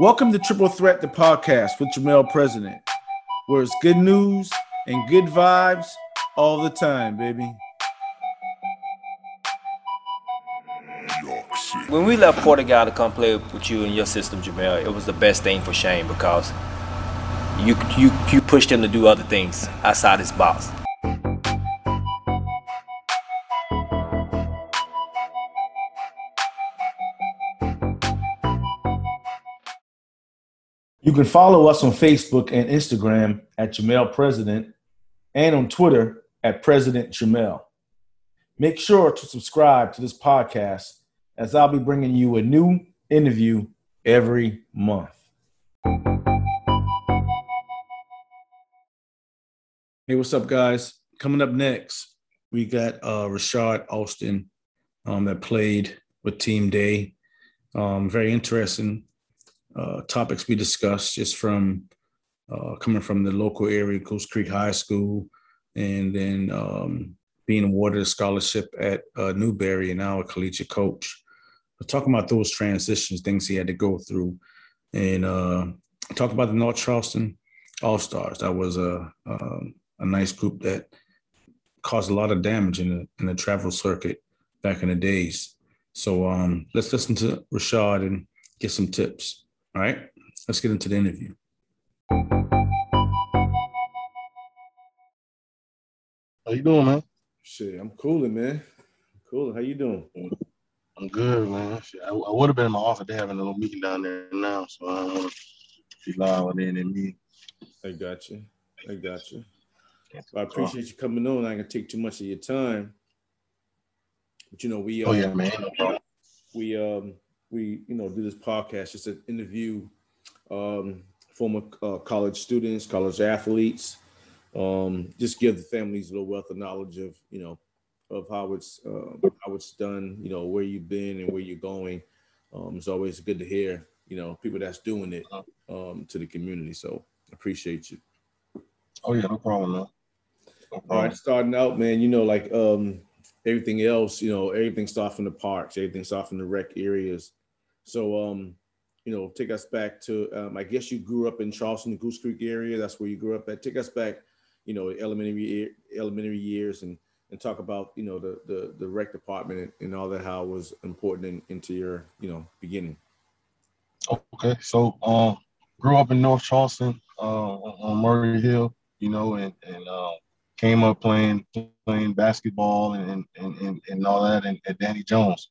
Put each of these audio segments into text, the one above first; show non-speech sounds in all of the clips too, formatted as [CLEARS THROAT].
Welcome to Triple Threat, the podcast with Jamel President, where it's good news and good vibes all the time, baby. When we left Portugal to come play with you and your system, Jamel, it was the best thing for Shane because you you you pushed him to do other things outside his box. You can follow us on Facebook and Instagram at Jamel President and on Twitter at President Jamel. Make sure to subscribe to this podcast as I'll be bringing you a new interview every month. Hey, what's up, guys? Coming up next, we got uh, Rashad Austin um, that played with Team Day. Um, very interesting uh, topics we discussed just from uh, coming from the local area, Goose Creek High School, and then um, being awarded a scholarship at uh, Newberry and now a collegiate coach. But talking about those transitions, things he had to go through, and uh, talk about the North Charleston All Stars. That was a, a, um, a nice group that caused a lot of damage in the in the travel circuit back in the days. So um, let's listen to Rashad and get some tips. All right, let's get into the interview. How you doing, man? Shit, I'm cooling, man. Cool. How you doing? I'm good, man. Shit, I, I would have been in my office. They're having a little meeting down there now, so I don't want to be loud in and me. I got you. I got you. Well, I appreciate you coming on. I can take too much of your time, but you know we. oh yeah, um, man. No we um we you know do this podcast just to interview um, former uh, college students, college athletes, um, just give the families a little wealth of knowledge of you know of how it's uh, how it's done, you know where you've been and where you're going. Um, it's always good to hear you know people that's doing it um, to the community. So appreciate you. Oh yeah, no problem, man. No problem. All right, starting out, man. You know, like um, everything else, you know, everything starts from the parks, everything starts from the rec areas. So, um, you know, take us back to, um, I guess you grew up in Charleston, Goose Creek area. That's where you grew up at. Take us back, you know, elementary elementary years and and talk about, you know, the the, the rec department and, all that, how it was important in, into your, you know, beginning. Okay, so um, grew up in North Charleston uh, on Murray Hill, you know, and and uh, came up playing playing basketball and and and, and all that, and at Danny Jones.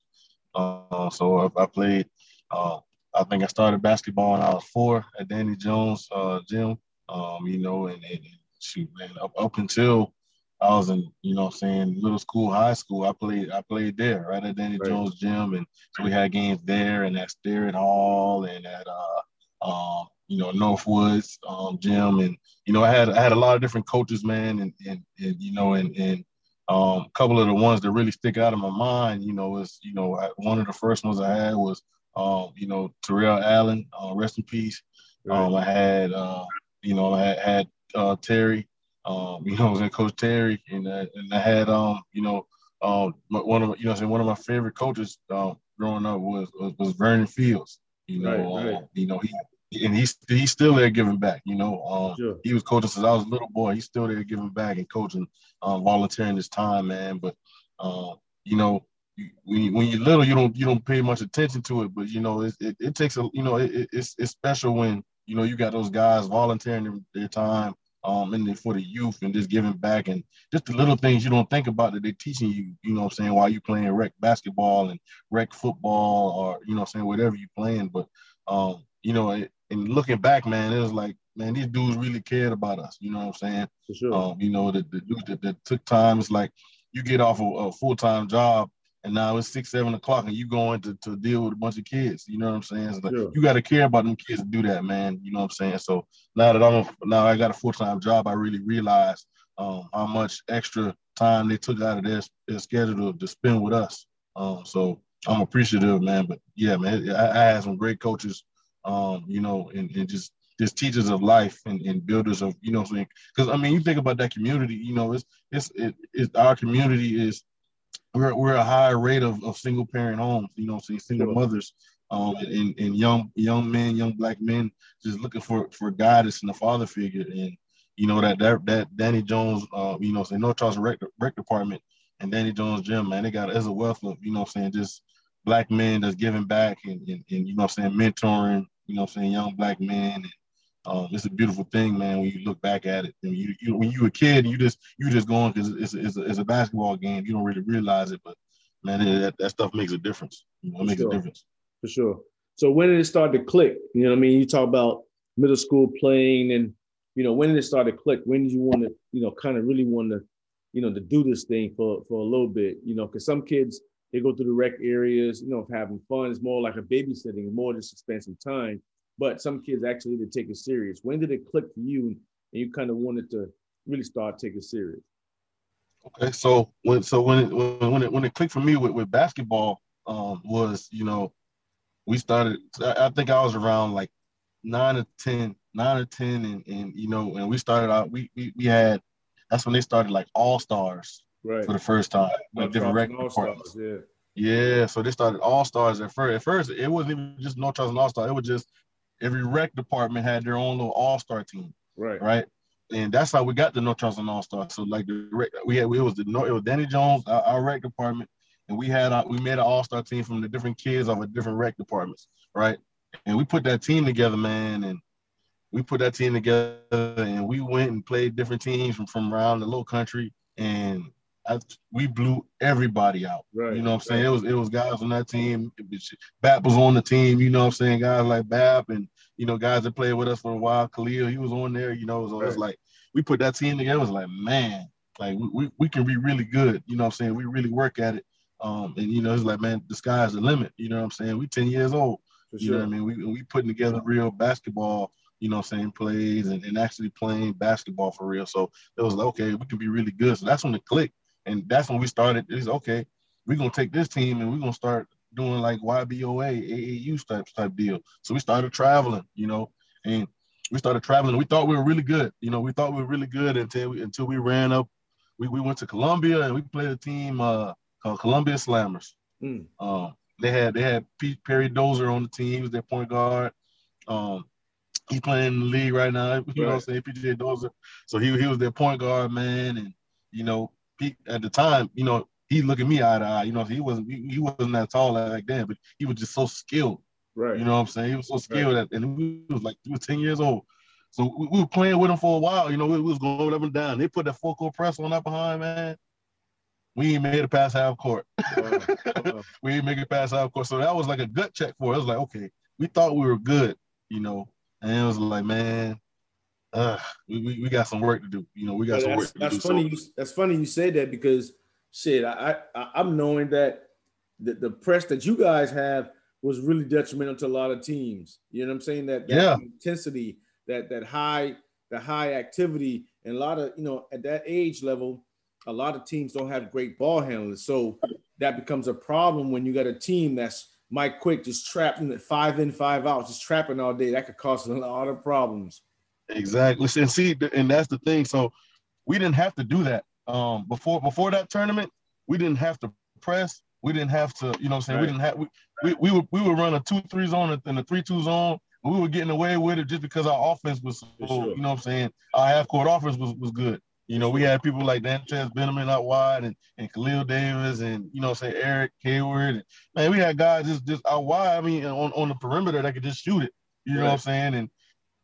Uh, so I played uh, I think I started basketball when I was four at Danny Jones uh, gym. Um, you know, and, and, shoot, man, up, up until I was in, you know, saying middle school, high school, I played, I played there, right at Danny right. Jones gym, and so we had games there and at Sterrett Hall and at, uh, um, you know, Northwoods um, gym, and you know, I had, I had a lot of different coaches, man, and and, and you know, and and um, a couple of the ones that really stick out in my mind, you know, is you know, I, one of the first ones I had was um, you know, Terrell Allen, uh, rest in peace. Right. Um, I had, uh, you know, I had, had uh, Terry, um, [LAUGHS] you know, I was in Coach Terry, and, uh, and I had, um, you know, um, one of you know, one of my favorite coaches um, growing up was, was, was Vernon Fields. You know, right, right. Um, you know he and he's he's still there giving back. You know, um, sure. he was coaching since I was a little boy. He's still there giving back and coaching, um, volunteering his time, man. But um, you know, when you, when you're little, you don't you don't pay much attention to it, but you know it, it, it takes a you know it, it's it's special when you know you got those guys volunteering their, their time um the, for the youth and just giving back and just the little things you don't think about that they're teaching you, you know I'm saying, while you're playing rec basketball and rec football or you know I'm saying whatever you're playing. But um, you know, it, and looking back, man, it was like, man, these dudes really cared about us, you know what I'm saying? For sure. Um, you know, the, the dudes that, that took time, it's like you get off a, a full-time job and now it's six, seven o'clock, and you going to, to deal with a bunch of kids. You know what I'm saying? So like, yeah. You got to care about them kids to do that, man. You know what I'm saying? So now that I'm a, now I got a full time job, I really realize um, how much extra time they took out of their, their schedule to, to spend with us. Um, so I'm appreciative, man. But yeah, man, I, I had some great coaches, um, you know, and, and just just teachers of life and, and builders of, you know, what I'm saying? Because I mean, you think about that community, you know, it's it's it, it's our community is we're we're a higher rate of, of single parent homes, you know, see single sure. mothers um, and, and young young men, young black men, just looking for for guidance and a father figure. And you know that that that Danny Jones, uh, you know, saying North Charles rec, rec department and Danny Jones gym, man, they got as a wealth of you know, saying just black men that's giving back and, and, and you know, saying mentoring, you know, saying young black men. And, um, it's a beautiful thing, man. When you look back at it, and you, you when you a kid, you just you just going because it's, it's, a, it's a basketball game. You don't really realize it, but man, it, that, that stuff makes a difference. You know, it makes sure. a difference for sure. So when did it start to click? You know, what I mean, you talk about middle school playing, and you know, when did it start to click? When did you want to, you know, kind of really want to, you know, to do this thing for for a little bit? You know, because some kids they go through the rec areas, you know, having fun. It's more like a babysitting, more just to spend some time. But some kids actually to take it serious. When did it click for you, and you kind of wanted to really start taking serious? Okay, so when so when it, when it when it clicked for me with, with basketball um, was you know we started. I think I was around like nine or ten, nine or ten, and, and you know, and we started out. We we, we had that's when they started like all stars right. for the first time, like different record departments. Yeah. Yeah, so they started all stars at first. At first, it wasn't even just North Charleston All Star. It was just every rec department had their own little All Star team. Right. Right. And that's how we got the North Charleston All Star. So like the we had it was the it was Danny Jones, our, our rec department, and we had a, we made an all star team from the different kids of a different rec departments, right? And we put that team together, man, and we put that team together, and we went and played different teams from from around the little country, and I, we blew everybody out. Right. You know what I'm saying? It was it was guys on that team. Bap was on the team. You know what I'm saying? Guys like Bap and you know guys that played with us for a while. Khalil, he was on there. You know, so right. it's like we put that team together. It was like man, like we, we, we can be really good. You know what I'm saying? We really work at it. Um, and you know, it's like, man, the sky's the limit. You know what I'm saying? We 10 years old. For you sure. know what I mean? We we putting together real basketball, you know, saying plays and, and actually playing basketball for real. So it was like, okay, we can be really good. So that's when the click. And that's when we started. Is okay, we're gonna take this team and we're gonna start doing like YBOA, AAU type type deal. So we started traveling, you know, and we started traveling. We thought we were really good. You know, we thought we were really good until we until we ran up. We, we went to Columbia and we played a team. Uh, called Columbia Slammers. Mm. Um, they had they had Pete Perry Dozer on the team. He was their point guard. Um, he's playing in the league right now. You right. know what I'm saying? PJ Dozer. So he he was their point guard, man. And you know, Pete at the time, you know, he looked at me eye to eye. You know, he wasn't he, he wasn't that tall like then, but he was just so skilled. Right. You know what I'm saying? He was so skilled right. and he was like he was 10 years old. So we, we, were playing with him for a while. You know, we, we was going up and down. They put that full court press on up behind, man we ain't made it past half court. [LAUGHS] we ain't make it past half court. So that was like a gut check for us. It was like, okay, we thought we were good, you know. And it was like, man, uh, we, we, we got some work to do. You know, we got some work to that's do. Funny so. you, that's funny you say that because shit, I, I I'm knowing that the, the press that you guys have was really detrimental to a lot of teams. You know what I'm saying? That, that yeah. intensity, that that high, the high activity, and a lot of you know at that age level, a lot of teams don't have great ball handlers. So that becomes a problem when you got a team that's Mike Quick just trapping in five in, five out, just trapping all day. That could cause a lot of problems. Exactly. And see, and that's the thing. So we didn't have to do that. Um, before before that tournament, we didn't have to press. We didn't have to, you know I'm saying? Right. We didn't have we, we, we would we would run a two three zone and a three two zone. We were getting away with it just because our offense was so, sure. you know what I'm saying? Our half court offense was, was good. You know, we had people like Dan Chance Benjamin out wide and, and Khalil Davis and, you know, say Eric Hayward. And, man, we had guys just, just out wide, I mean, on, on the perimeter that could just shoot it. You know what I'm saying? And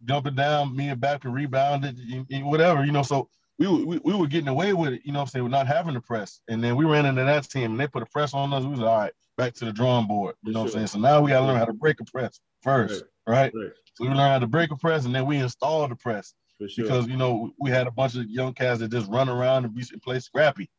dump it down, me and back and rebound it, and, and whatever, you know. So we, we, we were getting away with it, you know what I'm saying, we're not having the press. And then we ran into that team and they put a press on us. We was all right, back to the drawing board. You know what I'm saying? So now we gotta learn how to break a press first, right? right? right. So we learn how to break a press and then we install the press. Sure. Because you know we had a bunch of young cats that just run around and be and play scrappy,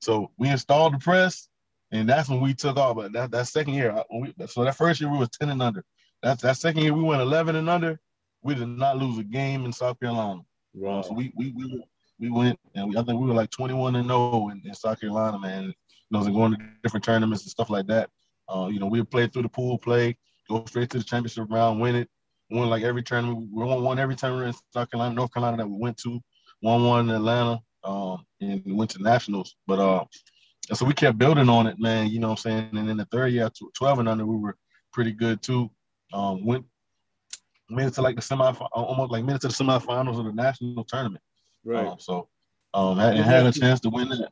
so we installed the press, and that's when we took off. But that, that second year, we, so that first year we was ten and under. That's that second year we went eleven and under. We did not lose a game in South Carolina. Wow. so we we we we went and we, I think we were like twenty one and 0 in, in South Carolina, man. You know, going to different tournaments and stuff like that. Uh, you know, we played through the pool play, go straight to the championship round, win it won like every tournament. We won one every tournament in South Carolina, North Carolina that we went to. Won one in Atlanta, um, and we went to nationals. But uh, and so we kept building on it, man. You know what I'm saying? And in the third year, 12 and under, we were pretty good too. Um, went made it to like the semi, almost like made it to the semifinals of the national tournament. Right. Um, so, um, had, had a chance to win that.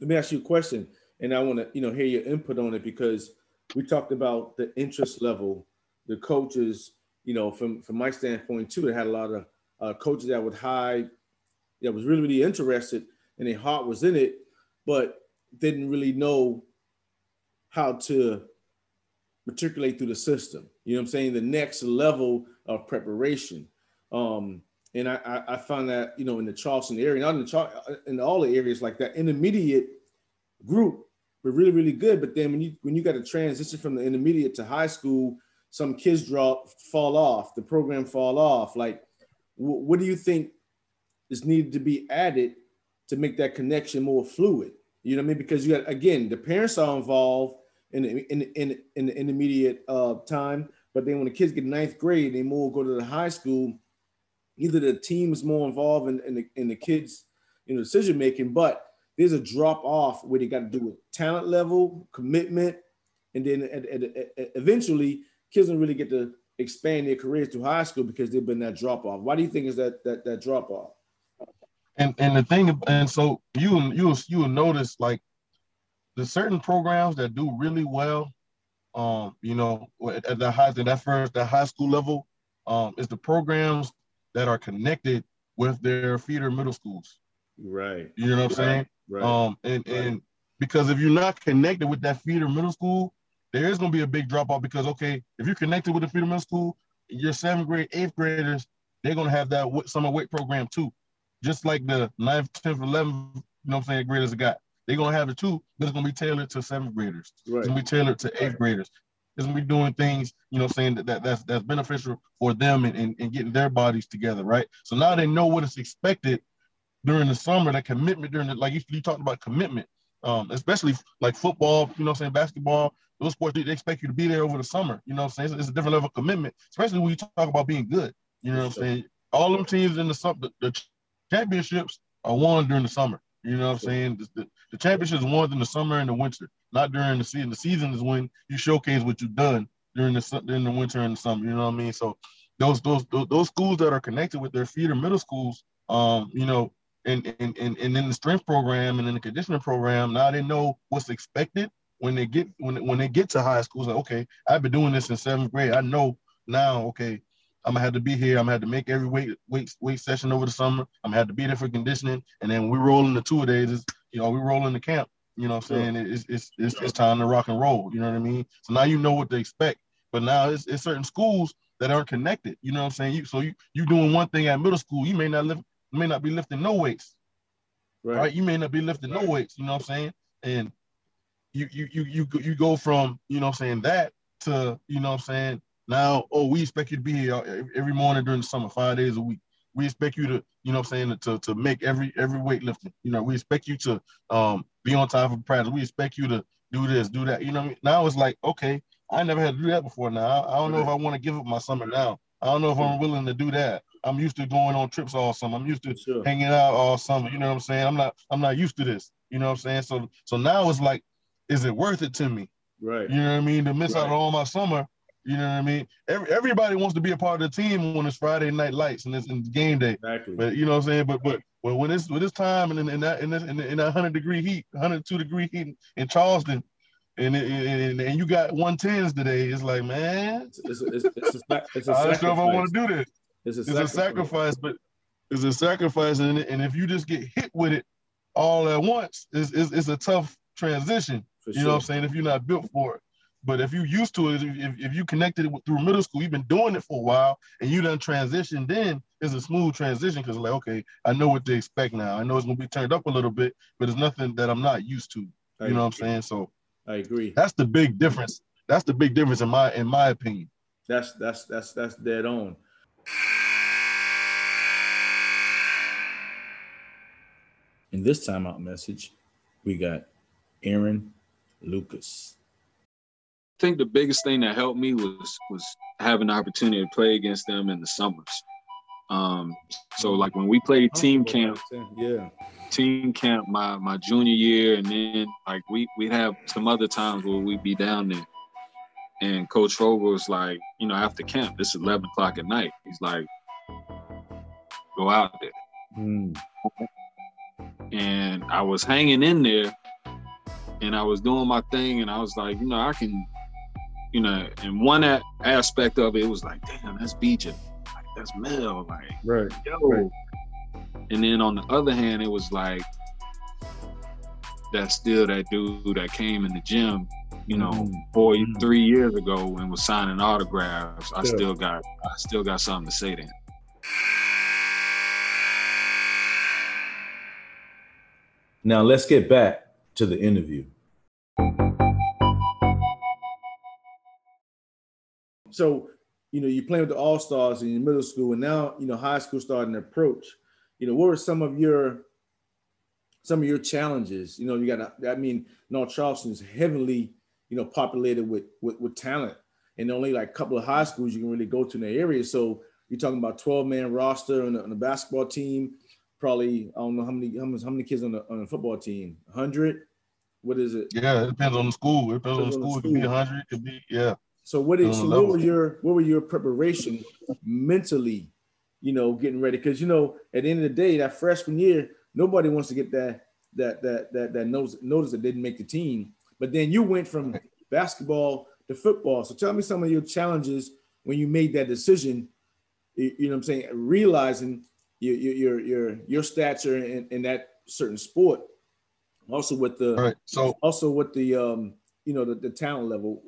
Let me ask you a question, and I want to you know hear your input on it because we talked about the interest level, the coaches. You know, from from my standpoint too, they had a lot of uh, coaches that would hide, that was really really interested, and their heart was in it, but didn't really know how to matriculate through the system. You know what I'm saying? The next level of preparation. Um, and I, I, found that, you know, in the Charleston area, not in the Char- in all the areas like that intermediate group were really, really good. But then when you when you got to transition from the intermediate to high school, some kids drop fall off, the program fall off. Like, what do you think is needed to be added to make that connection more fluid? You know what I mean? Because you got again, the parents are involved in in in, in the intermediate uh, time, but then when the kids get ninth grade, they more go to the high school. Either the team is more involved in, in the in the kids, you know, decision making, but there's a drop off where they got to do with talent level, commitment, and then at, at, at, eventually kids don't really get to expand their careers to high school because they've been that drop off. Why do you think is that that that drop off? And and the thing, and so you you you will notice like the certain programs that do really well, um, you know, at the high at that first that high school level, um, is the programs that are connected with their feeder middle schools. Right. You know what I'm saying? Right. Um, and right. and because if you're not connected with that feeder middle school, there is going to be a big drop off because okay, if you're connected with the feeder middle school, your seventh grade, eighth graders, they're going to have that summer weight program too just like the ninth, 10th, 11th, you know what I'm saying, graders got. They're gonna have it too, but it's gonna be tailored to seventh graders. Right. It's gonna be tailored to eighth graders. It's gonna be doing things, you know, saying that, that that's that's beneficial for them and, and, and getting their bodies together, right? So now they know what is expected during the summer, that commitment during the like you, you talked about commitment, um, especially like football, you know, saying basketball, those sports they expect you to be there over the summer. You know, I'm saying it's, it's, a different level of commitment, especially when you talk about being good. You know, what I'm saying all them teams in the the, the championships are won during the summer. You know what I'm saying? The, the, the championships won in the summer and the winter, not during the season. The season is when you showcase what you've done during the during the winter and the summer. You know what I mean? So those those those schools that are connected with their feeder middle schools, um, you know, and and and, and in the strength program and in the conditioning program, now they know what's expected when they get when when they get to high school. Like, okay, I've been doing this in seventh grade. I know now. Okay, I'm gonna have to be here. I'm gonna have to make every weight weight weight session over the summer. I'm gonna have to be there for conditioning, and then we roll in the two days. Is you know we roll in the camp. You know what I'm saying? It's, it's it's it's time to rock and roll. You know what I mean? So now you know what to expect. But now it's, it's certain schools that aren't connected. You know what I'm saying? You so you you doing one thing at middle school, you may not lift may not be lifting no weights. Right. right? You may not be lifting no weights. You know what I'm saying? And you you you you you go from you know what I'm saying that to you know what I'm saying now, oh, we expect you to be here every morning during the summer, five days a week. We expect you to, you know I'm saying, to, to make every every weightlifting. You know, we expect you to um, be on time for practice. We expect you to do this, do that. You know, I mean? now it's like, okay, I never had to do that before. Now I, I don't know if I want to give up my summer now. I don't know if I'm willing to do that. I'm used to going on trips all summer. I'm used to sure. hanging out all summer. You know what I'm saying? I'm not I'm not used to this. You know what I'm saying? So so now it's like, is it worth it to me? Right. You know what I mean? To miss right. out on all my summer you know what I mean? Every, everybody wants to be a part of the team when it's Friday night lights and it's, and game day. Exactly. But you know what I'm saying? But but well, when it's when it's time and in, in that in, this, in, that hundred degree heat, 102 degree heat in Charleston, and and, and you got 110s today, it's like man, it's, it's, it's, a, it's a [LAUGHS] I don't know if I want to do this. It's a, it's sacrifice. a sacrifice, but it's a sacrifice, and and if you just get hit with it all at once, it's it's, it's a tough transition. For you sure. know what I'm saying? If you're not built for it. But if you used to it, if, if you connected it through middle school, you've been doing it for a while, and you done transition, then it's a smooth transition because like, okay, I know what to expect now. I know it's gonna be turned up a little bit, but it's nothing that I'm not used to. I you know what I'm saying? So I agree. That's the big difference. That's the big difference in my in my opinion. That's that's that's that's dead on. In this timeout message, we got Aaron Lucas think the biggest thing that helped me was was having the opportunity to play against them in the summers. Um, so like when we played team camp, yeah, team camp my my junior year, and then like we we'd have some other times where we'd be down there. And Coach Fogel was like, you know, after camp, it's 11 o'clock at night. He's like, go out there. Mm. And I was hanging in there and I was doing my thing and I was like, you know, I can, you know, and one aspect of it was like, damn, that's BJ. Like, that's Mel. Like, right. yo. Right. And then on the other hand, it was like, that's still that dude that came in the gym, you know, mm-hmm. four, mm-hmm. three years ago and was signing autographs. I yeah. still got, I still got something to say to him. Now let's get back to the interview. So, you know, you're playing with the All Stars in your middle school, and now you know high school starting to approach. You know, what were some of your some of your challenges? You know, you got. I mean, North Charleston is heavily, you know, populated with, with with talent, and only like a couple of high schools you can really go to in the area. So you're talking about 12 man roster on the, on the basketball team probably I don't know how many how many, how many kids on the on the football team. hundred. What is it? Yeah, it depends on the school. It depends, on the school. It could be hundred. It could be yeah. So what did so what were your what were your preparation mentally? You know, getting ready because you know at the end of the day, that freshman year, nobody wants to get that that that that that notice notice that didn't make the team. But then you went from basketball to football. So tell me some of your challenges when you made that decision. You know what I'm saying? Realizing your your your your stature in, in that certain sport. Also with the right. so also with the um you know the, the talent level.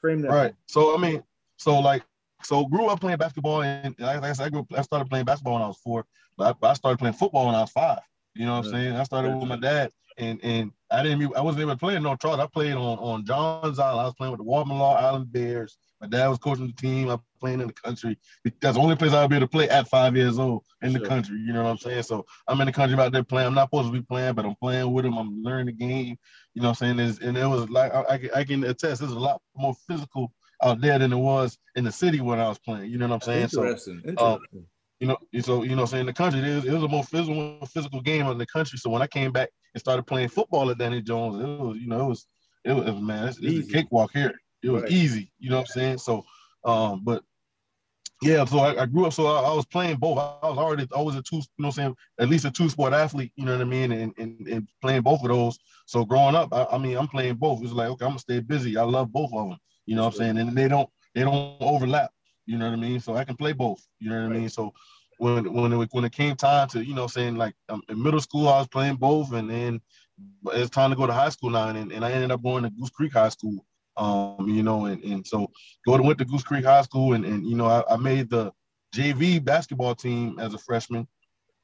Frame that. Right. So I mean, so like so grew up playing basketball and like I said, I, grew, I started playing basketball when I was four, but I, I started playing football when I was five. You know what I'm saying? I started with my dad, and and I didn't I wasn't able to play in no Charles. I played on on Johns Island. I was playing with the Law Island Bears. My dad was coaching the team. I playing in the country. That's the only place I'll be able to play at five years old in sure. the country. You know what I'm saying? So I'm in the country out there playing. I'm not supposed to be playing, but I'm playing with them. I'm learning the game. You know what I'm saying? and it was like I, I, I can attest. There's a lot more physical out there than it was in the city when I was playing. You know what I'm saying? Interesting. So, Interesting. Um, you know, so you know, saying the country, it was, it was a more physical, physical game in the country. So when I came back and started playing football at Danny Jones, it was, you know, it was, it was, man, it's, it's a cakewalk here. It was right. easy, you know what I'm saying? So, um, but yeah, so I, I grew up, so I, I, was playing both. I was already always a two, you know, what I'm saying at least a two sport athlete, you know what I mean, and, and, and playing both of those. So growing up, I, I, mean, I'm playing both. It's like okay, I'm gonna stay busy. I love both of them, you know what I'm saying, and they don't they don't overlap, you know what I mean. So I can play both, you know what right. I mean. So when when it when it came time to you know saying like um, in middle school I was playing both, and then it's time to go to high school now, and, and I ended up going to Goose Creek High School. Um, you know, and, and so go to went to Goose Creek High School, and, and you know I, I made the JV basketball team as a freshman,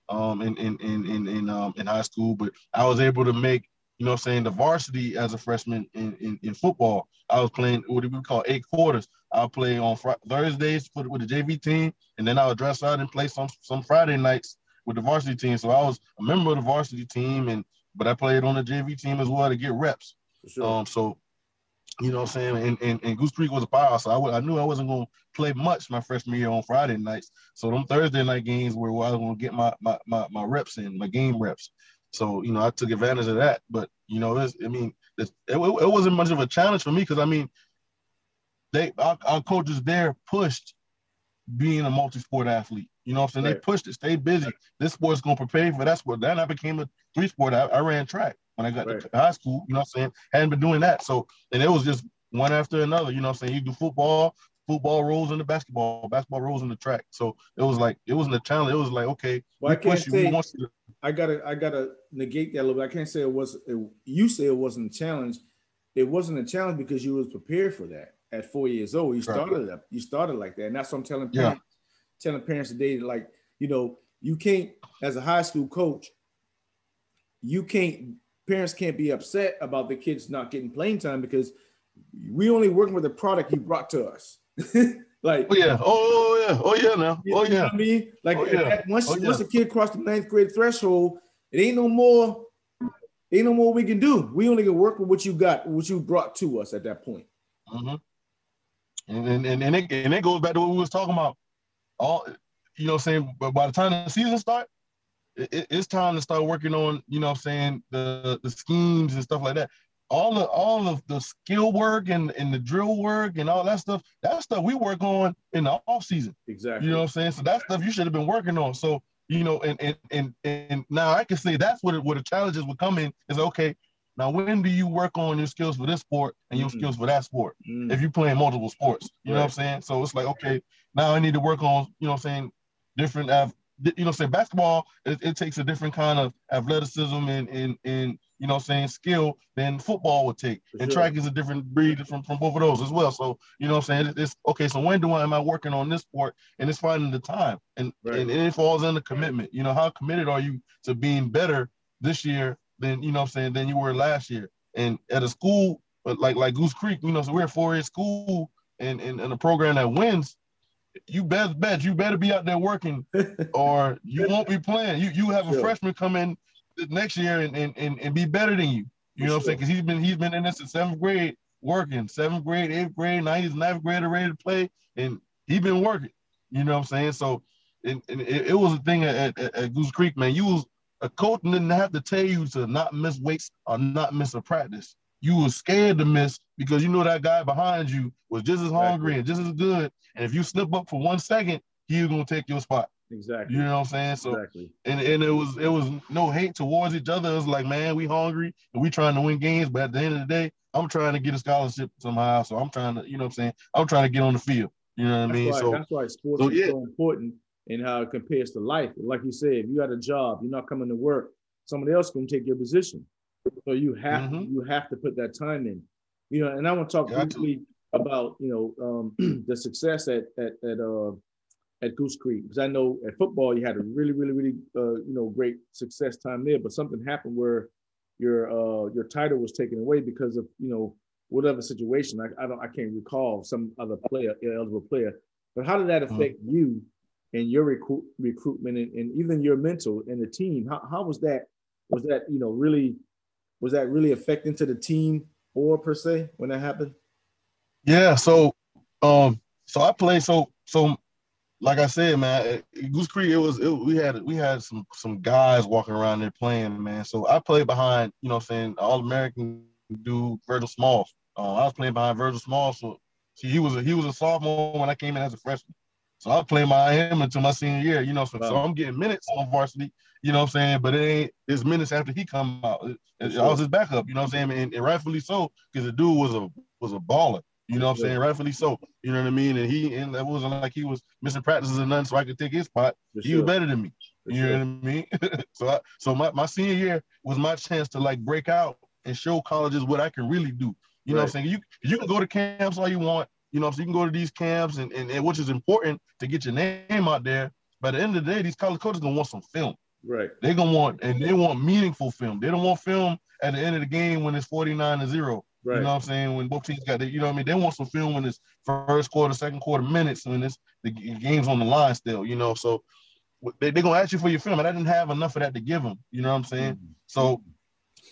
um, in in in in in, um, in high school, but I was able to make you know I'm saying the varsity as a freshman in, in, in football. I was playing what we call eight quarters. I'll play on Thursdays with, with the JV team, and then I would dress out and play some some Friday nights with the varsity team. So I was a member of the varsity team, and but I played on the JV team as well to get reps. Sure. Um, so you know what I'm saying? And, and, and Goose Creek was a power, so I, w- I knew I wasn't going to play much my freshman year on Friday nights. So them Thursday night games were where I was going to get my, my, my, my reps in, my game reps. So, you know, I took advantage of that. But, you know, I mean, it, it, it wasn't much of a challenge for me because, I mean, they our, our, coaches there pushed being a multi-sport athlete. You know what I'm saying? Right. They pushed it, stay busy. This sport's gonna prepare you for that sport. Then I became a three sport. I, I ran track when I got right. to high school. You know what I'm saying? Hadn't been doing that. So and it was just one after another. You know what I'm saying? You do football, football rolls in the basketball, basketball rolls in the track. So it was like it wasn't a challenge. It was like okay, well, I can't say, you. I gotta I gotta negate that a little bit. I can't say it was. It, you say it wasn't a challenge. It wasn't a challenge because you was prepared for that at four years old. You started right. up. You started like that, and that's what I'm telling parents. Yeah. Telling parents today, like you know, you can't as a high school coach. You can't. Parents can't be upset about the kids not getting playing time because we only working with the product you brought to us. [LAUGHS] like, oh yeah, oh yeah, oh yeah, now, oh yeah. I mean, like oh, yeah. once oh, yeah. once a kid crossed the ninth grade threshold, it ain't no more. Ain't no more we can do. We only can work with what you got, what you brought to us at that point. Mm-hmm. And and and it, and it goes back to what we was talking about. All you know, saying, but by the time the season start, it, it's time to start working on, you know, I'm saying the the schemes and stuff like that. all the all of the skill work and, and the drill work and all that stuff, that stuff we work on in the off season. Exactly. You know what I'm saying? So that stuff you should have been working on. So you know, and and and and now I can say that's what it, where the challenges would come in is okay. Now, when do you work on your skills for this sport and your mm skills for that sport? mm If you're playing multiple sports, you right. know what I'm saying? So it's like, okay, now I need to work on, you know what I'm saying, different, you know, say basketball, it, it, takes a different kind of athleticism and, and, and you know, saying skill than football would take. For and sure. track is a different breed from, from both of those as well. So, you know I'm saying? It's okay. So when do I am I working on this sport? And it's finding the time. And, right. and, and it falls in the commitment. You know, how committed are you to being better this year than, you know I'm saying, than you were last year? And at a school like like Goose Creek, you know, so we're a four-year school and, and, and a program that wins, you best bet you better be out there working or you [LAUGHS] won't be playing. You you have a sure. freshman come in next year and, and, and, and be better than you. You know what I'm saying? Because he's been he's been in this in seventh grade working, seventh grade, eighth grade, now he's ninth grade ready to play, and he's been working. You know what I'm saying? So and, and it, it, was a thing at, at, at, Goose Creek, man. You was a coach and didn't have to tell you to not miss weights or not miss a practice. You was scared to miss because you know that guy behind you was just as hungry and just as good. And if you slip up for one second, he was gonna take your spot. Exactly. You know what I'm saying? So exactly. and, and it was it was no hate towards each other. It was like, man, we hungry and we trying to win games, but at the end of the day, I'm trying to get a scholarship somehow. So I'm trying to, you know what I'm saying? I'm trying to get on the field. You know what I mean? Why, so that's why sports so, is yeah. so important and how it compares to life. Like you said, if you got a job, you're not coming to work, somebody else gonna take your position. So you have mm-hmm. you have to put that time in. You know, and I want to talk briefly about you know um, [CLEARS THROAT] the success at at at uh, at Goose Creek because I know at football you had a really really really uh, you know great success time there, but something happened where your uh, your title was taken away because of you know whatever situation. I, I don't I can't recall some other player eligible player, but how did that mm-hmm. affect mm-hmm. you and your recruit recruitment and, and even your mental and the team? How how was that? Was that you know really was that really affecting to the team or per se when that happened? Yeah. So um so I played so so like I said, man, Goose Creek, it was it, we had we had some some guys walking around there playing, man. So I played behind, you know, I'm saying All American dude Virgil Smalls. Uh, I was playing behind Virgil Smalls, so see, he was a, he was a sophomore when I came in as a freshman. So I played behind him until my senior year, you know. So, wow. so I'm getting minutes on varsity, you know what I'm saying? But it ain't it's minutes after he come out. It, it, I was his backup, you know what I'm saying? And, and rightfully so, because the dude was a was a baller. You know what I'm saying? Rightfully so. You know what I mean? And he and that wasn't like he was missing practices and nothing, so I could take his spot. For he sure. was better than me. For you sure. know what I mean? [LAUGHS] so I, so my, my senior year was my chance to like break out and show colleges what I can really do. You right. know what I'm saying? You you can go to camps all you want. You know, so you can go to these camps and, and, and which is important to get your name out there. But at the end of the day, these college coaches gonna want some film. Right. They're gonna want and they want meaningful film. They don't want film at the end of the game when it's 49 to 0. Right. You know what I'm saying? When both teams got the, you know what I mean? They want some film when it's first quarter, second quarter minutes, when it's the game's on the line still, you know. So they, they're gonna ask you for your film, and I didn't have enough of that to give them, you know what I'm saying? Mm-hmm. So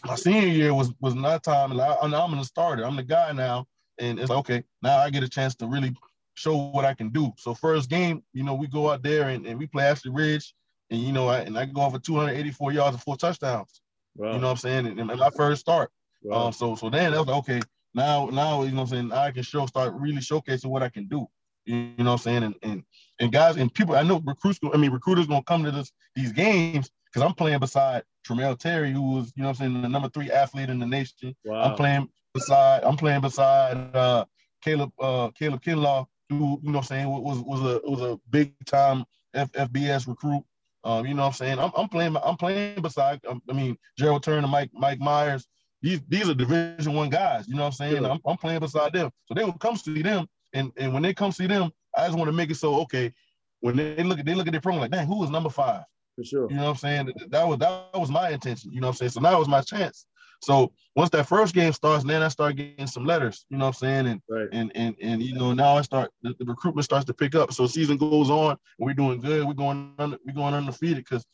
my senior year was was not time. Like, I'm, I'm the starter. I'm the guy now, and it's like, okay. Now I get a chance to really show what I can do. So first game, you know, we go out there and, and we play Ashley Ridge, and you know, I, and I go over 284 yards and four touchdowns. Wow. You know what I'm saying? And, and my first start. Wow. Um, so so then I was like, okay, now now you know what I'm saying I can show start really showcasing what I can do. You, know what I'm saying? And and and guys and people I know recruits I mean recruiters gonna come to this these games because I'm playing beside Tramel Terry, who was, you know what I'm saying, the number three athlete in the nation. Wow. I'm playing beside I'm playing beside uh Caleb uh Caleb Kinlaw, who, you know what I'm saying, was was a was a big time F, FBS recruit. Um, you know what I'm saying? I'm, I'm playing I'm playing beside um, I mean Gerald Turner, Mike Mike Myers, these these are Division One guys. You know what I'm saying? I'm, I'm playing beside them, so they will come see them. And and when they come see them, I just want to make it so okay. When they look at they look at their program like, dang, who was number five? For sure. You know what I'm saying? That was that was my intention. You know what I'm saying? So now was my chance. So once that first game starts, then I start getting some letters. You know what I'm saying? And right. and and and you know now I start the, the, recruitment starts to pick up. So season goes on, we're doing good. We're going under, we're going undefeated because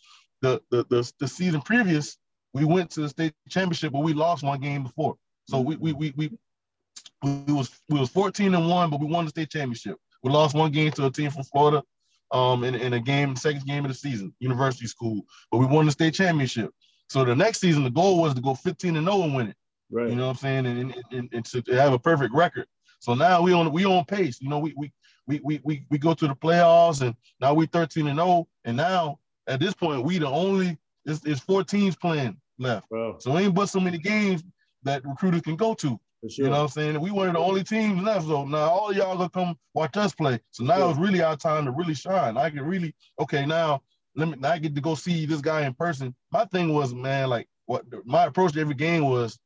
the, the the the season previous we went to the state championship, but we lost one game before. So we we we we, we was we was 14 and one, but we won the state championship. We lost one game to a team from Florida, um, in, in a game, second game of the season, university school, but we won the state championship. So the next season, the goal was to go 15 and 0 and win it. Right. You know what I'm saying? And, and, and, and to have a perfect record. So now we on we on pace. You know, we we we we we, we go to the playoffs and now we 13 and 0. And now at this point, we the only it's, it's four teams playing left. Wow. So ain't but so many games that recruiters can go to. Sure. You know what I'm saying? We one of the only teams left. So now all y'all gonna come watch us play. So now sure. it's really our time to really shine. I can really okay now. Let me now I get to go see this guy in person. My thing was, man, like what my approach to every game was,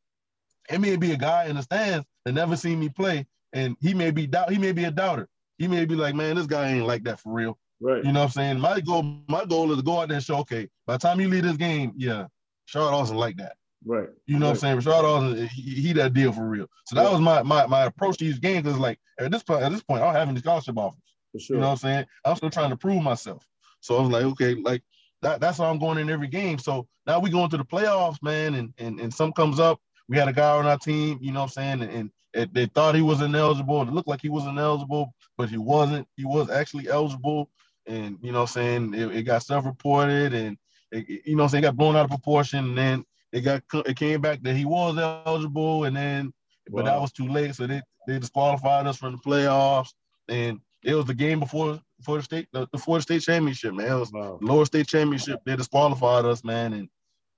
it may be a guy in the stands that never seen me play, and he may be doubt he may be a doubter. He may be like, man, this guy ain't like that for real. Right. You know what I'm saying? My goal, my goal is to go out there and show, okay, by the time you leave this game, yeah, Rashad Austin like that. Right. You know right. what I'm saying? Rashard Austin, he, he, that deal for real. So that was my my my approach to these games. Is like at this point, at this point, I'm having the scholarship offers. For sure. You know what I'm saying? I'm still trying to prove myself. So I was like, okay, like that, that's how I'm going in every game. So now we go into the playoffs, man, and and and some comes up. We had a guy on our team, you know what I'm saying, and, and it, they thought he was ineligible. It looked like he was ineligible, but he wasn't. He was actually eligible. And you know what I'm saying? It, it got self-reported and it, you know what I'm saying, it got blown out of proportion. And then it got it came back that he was eligible, and then but that was too late, so they they disqualified us from the playoffs, and it was the game before the state the, the state championship, man. It was wow. lower state championship. They disqualified us, man, and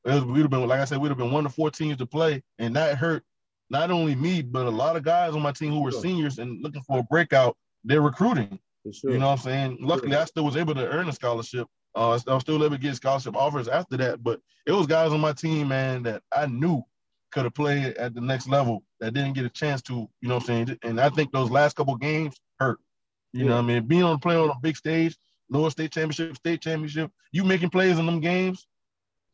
it was, we'd have been like I said, we'd have been one of four teams to play, and that hurt not only me but a lot of guys on my team who were seniors and looking for a breakout. They're recruiting. Sure. You know what I'm saying? Luckily, I still was able to earn a scholarship uh, I was still able to get scholarship offers after that, but it was guys on my team, man, that I knew could have played at the next level that didn't get a chance to, you know what I'm saying? And I think those last couple games hurt. You yeah. know what I mean? Being on play on a big stage, lower state championship, state championship, you making plays in them games,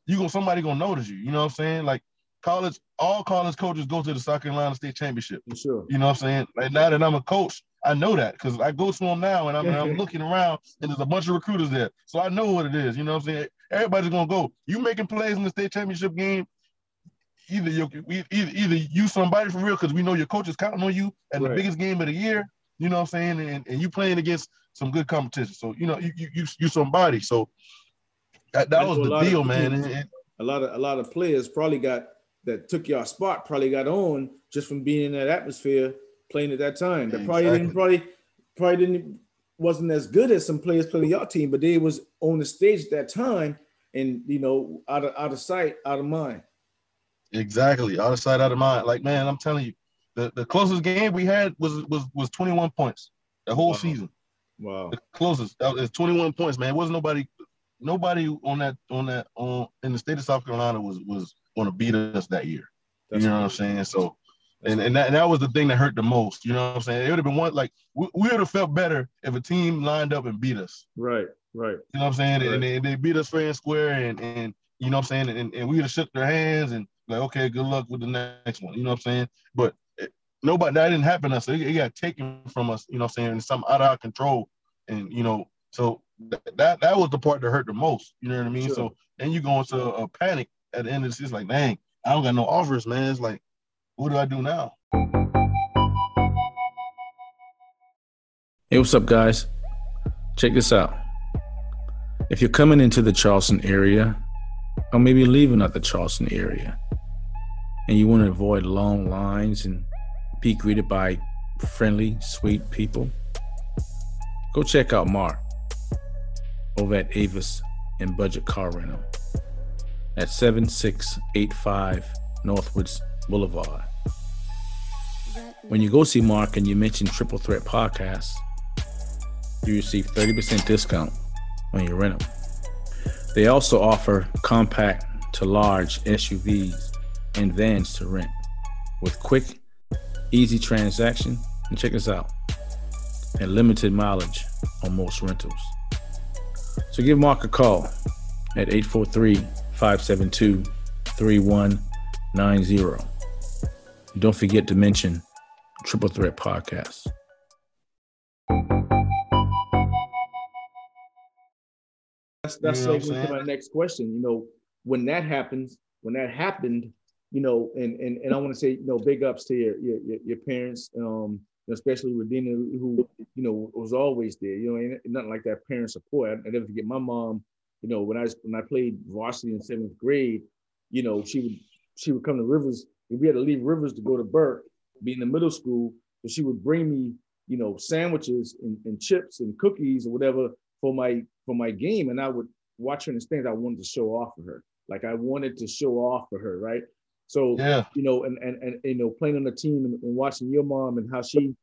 you go somebody gonna notice you. You know what I'm saying? Like college, all college coaches go to the South Carolina State Championship. For sure. You know what I'm saying? Like now that I'm a coach, I know that because I go to them now and I'm, I'm [LAUGHS] looking around and there's a bunch of recruiters there. So I know what it is. You know what I'm saying? Everybody's gonna go. You making plays in the state championship game, either you either, either you somebody for real because we know your coach is counting on you at right. the biggest game of the year. You know what I'm saying? And, and you playing against some good competition. So you know you you you somebody. So that, that was the deal, man. And, a lot of a lot of players probably got that took your spot probably got on just from being in that atmosphere playing at that time. That probably exactly. didn't probably probably didn't wasn't as good as some players playing your team, but they was on the stage at that time, and you know, out of out of sight, out of mind. Exactly, out of sight, out of mind. Like man, I'm telling you, the, the closest game we had was was was 21 points the whole wow. season. Wow, the closest that was 21 points, man. It wasn't nobody, nobody on that on that on in the state of South Carolina was was going to beat us that year. That's you know what I'm saying? So and and that, and that was the thing that hurt the most. You know what I'm saying? It would have been one like we, we would have felt better if a team lined up and beat us. Right, right. You know what I'm saying? Right. And they, they beat us fair and square, and and you know what I'm saying? And, and we would have shook their hands and like, okay, good luck with the next one. You know what I'm saying? But nobody that didn't happen to us. It, it, got taken from us. You know I'm saying? And some out of our control. And you know, so th- that that was the part that hurt the most. You know what I mean? Sure. So then you go into a panic at the end of this. It's like, dang, I don't got no offers, man. It's like what do I do now? Hey, what's up, guys? Check this out. If you're coming into the Charleston area, or maybe leaving out the Charleston area, and you want to avoid long lines and be greeted by friendly, sweet people, go check out Mark over at Avis and Budget Car Rental at 7685 Northwoods Boulevard. When you go see Mark and you mention Triple Threat Podcast, you receive 30% discount on your rental. They also offer compact to large SUVs and vans to rent with quick, easy transaction. And check this out and limited mileage on most rentals. So give Mark a call at 843 572 3190. Don't forget to mention Triple Threat Podcast. That's that's you know to my next question. You know, when that happens, when that happened, you know, and and, and I want to say, you know, big ups to your your, your parents, um, especially Dina, who you know was always there. You know, ain't nothing like that parent support. I, never forget my mom. You know, when I when I played varsity in seventh grade, you know, she would she would come to Rivers we had to leave Rivers to go to Burke, be in the middle school. So she would bring me, you know, sandwiches and, and chips and cookies or whatever for my for my game, and I would watch her in the stands. I wanted to show off for her, like I wanted to show off for her, right? So yeah, you know, and and and you know, playing on the team and, and watching your mom and how she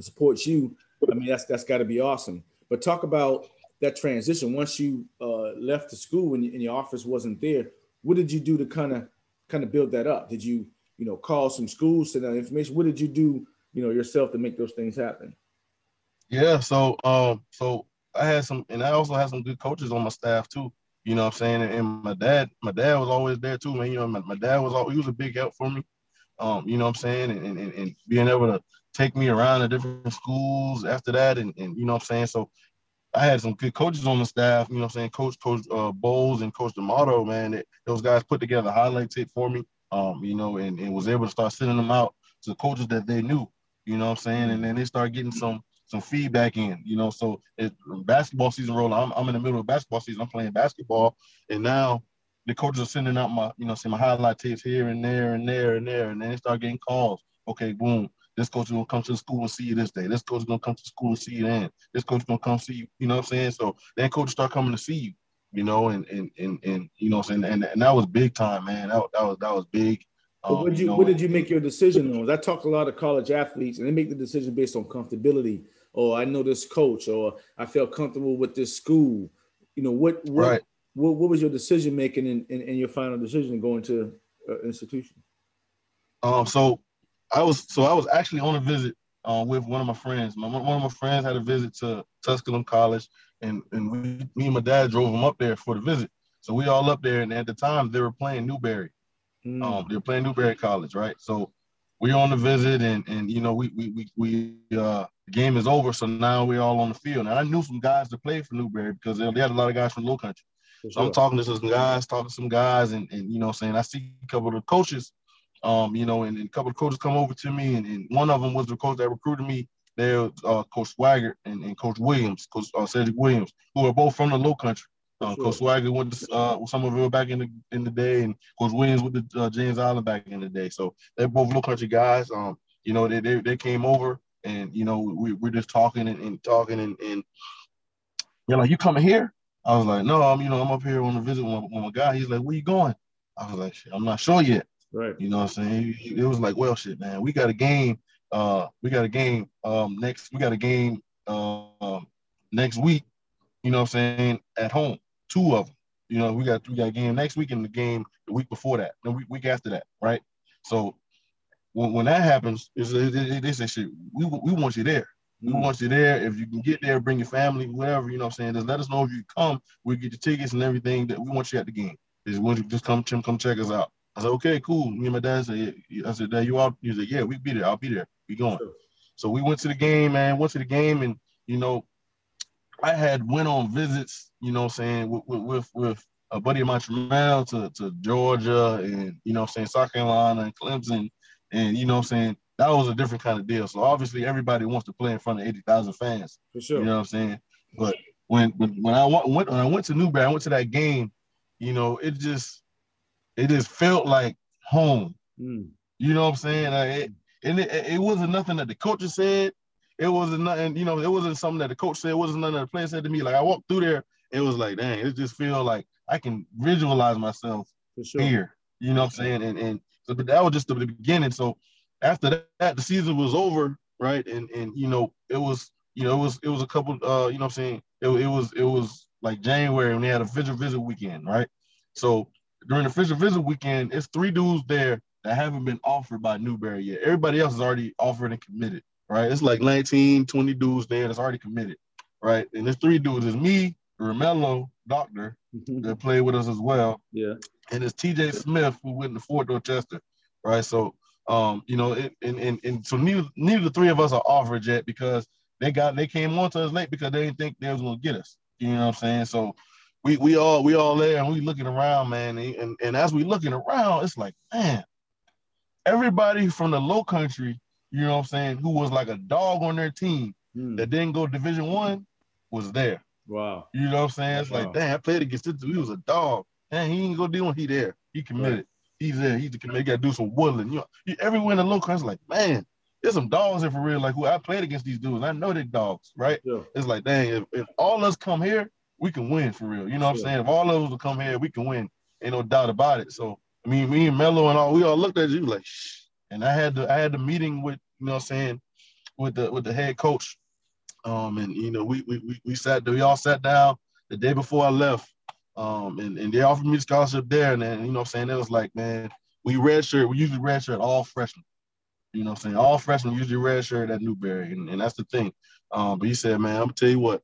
supports you. I mean, that's that's got to be awesome. But talk about that transition once you uh, left the school and, and your office wasn't there. What did you do to kind of kind of build that up? Did you you know call some schools, send out information? What did you do you know yourself to make those things happen? Yeah, so um, so I had some, and I also had some good coaches on my staff too. You know what I'm saying? And, and my dad, my dad was always there too, man. You know, my, my dad was all, he was a big help for me. Um, you know what I'm saying? And, and, and being able to take me around to different schools after that. And, and you know what I'm saying? So I had some good coaches on the staff, you know what I'm saying? Coach, Coach uh, Bowles and Coach D'Amato, man. It, those guys put together a highlight tape for me, um, you know, and, and was able to start sending them out to coaches that they knew, you know what I'm saying? And then they start getting some some feedback in, you know. So it basketball season rolling. I'm, I'm in the middle of basketball season. I'm playing basketball, and now the coaches are sending out my, you know, see my highlight tapes here and there and there and there, and then they start getting calls. Okay, boom. This coach is gonna come to the school and see you this day. This coach is gonna come to school and see you then. This coach is gonna come see you. You know what I'm saying? So then coaches start coming to see you. You know, and and and, and you know, what I'm saying, and, and that was big time, man. That, that was that was big. Um, what did you, you know, what did you make your decision on? I talk to a lot of college athletes, and they make the decision based on comfortability or I know this coach, or I felt comfortable with this school. You know, what what right. what, what was your decision making in, in, in, your final decision going to uh, institution? Um, so I was so I was actually on a visit uh, with one of my friends. My, one of my friends had a visit to Tusculum College, and and we, me and my dad drove him up there for the visit. So we all up there, and at the time they were playing Newberry. Mm. Um, they were playing Newberry College, right? So we're on the visit, and and you know we we we, we uh the game is over, so now we're all on the field. And I knew some guys that played for Newberry because they had a lot of guys from Low Country. Sure. So I'm talking to some guys, talking to some guys, and, and you know, saying I see a couple of the coaches, um, you know, and, and a couple of coaches come over to me, and, and, one of them was the coach that recruited me. There, uh, Coach Swagger and, and Coach Williams, Coach uh, Cedric Williams, who are both from the Low Country. Uh, sure. Coach Swagger went to uh, Summerville back in the in the day, and Coach Williams with the uh, James Island back in the day. So they're both Low Country guys. Um, you know, they, they, they came over and you know we, we're just talking and, and talking and, and you're like you coming here? I was like no i'm you know i'm up here on a visit with my, with guy. He's like where you going? I was like i'm not sure yet. Right. You know what i'm saying? It was like well shit man we got a game uh we got a game um next we got a game uh, next week you know what i'm saying at home two of them you know we got we got a game next week and the game the week before that the week, week after that right? So when, when that happens, is they say shit. We we want you there. We mm-hmm. want you there. If you can get there, bring your family, whatever. You know what I'm saying? Just let us know if you come. We get your tickets and everything. That we want you at the game. Is want you just come Tim, come check us out. I said, okay, cool. Me and my dad said, I said, Dad, you out? He said, yeah, we be there. I'll be there. We going. Sure. So we went to the game, man. Went to the game, and you know, I had went on visits. You know, what I'm saying with with with a buddy of mine, Tremel, to to Georgia, and you know, saying South Carolina and Clemson, and you know what I'm saying? That was a different kind of deal. So obviously everybody wants to play in front of 80,000 fans. For sure. You know what I'm saying? But when when, when I went when I went to Newberry, I went to that game, you know, it just it just felt like home. Mm. You know what I'm saying? Like it, and it, it wasn't nothing that the coaches said. It wasn't nothing, you know, it wasn't something that the coach said. It wasn't nothing that the player said to me. Like I walked through there, it was like, dang, it just feel like I can visualize myself sure. here. You know what I'm saying? And and so, but that was just the beginning. So after that, the season was over, right? And and you know, it was you know, it was it was a couple. Uh, you know, what I'm saying it, it was it was like January when they had a official visit weekend, right? So during the official visit weekend, it's three dudes there that haven't been offered by Newberry yet. Everybody else is already offered and committed, right? It's like 19, 20 dudes there that's already committed, right? And there's three dudes. It's me, Romello, Doctor, [LAUGHS] that played with us as well. Yeah and it's TJ Smith who went to Fort Dorchester, right? So, um, you know, it, and, and and so neither neither the three of us are offered yet because they got they came on to us late because they didn't think they was gonna get us. You know what I'm saying? So we we all we all there and we looking around, man, and and as we looking around, it's like, man, everybody from the low country, you know what I'm saying, who was like a dog on their team mm. that didn't go division one was there. Wow. You know what I'm saying? It's wow. like, damn, I played against it. We was a dog. Man, he ain't gonna do when he there. He committed. Right. he's there. He's the they got to do some woodland. You know, everywhere in the local, I was like, man, there's some dogs here for real. Like who I played against these dudes. I know they dogs, right? Yeah. It's like, dang, if, if all us come here, we can win for real. You know what I'm saying? If all of us will come here, we can win. Ain't no doubt about it. So I mean, me and Mello and all, we all looked at you like, Shh. and I had the I had the meeting with, you know what I'm saying, with the with the head coach. Um, and you know, we we we we sat we all sat down the day before I left. Um, and, and they offered me the scholarship there. And then, you know I'm saying? It was like, man, we redshirt, we usually redshirt all freshmen. You know I'm saying? All freshmen usually redshirt at Newberry, and, and that's the thing. Um, but he said, man, I'm gonna tell you what.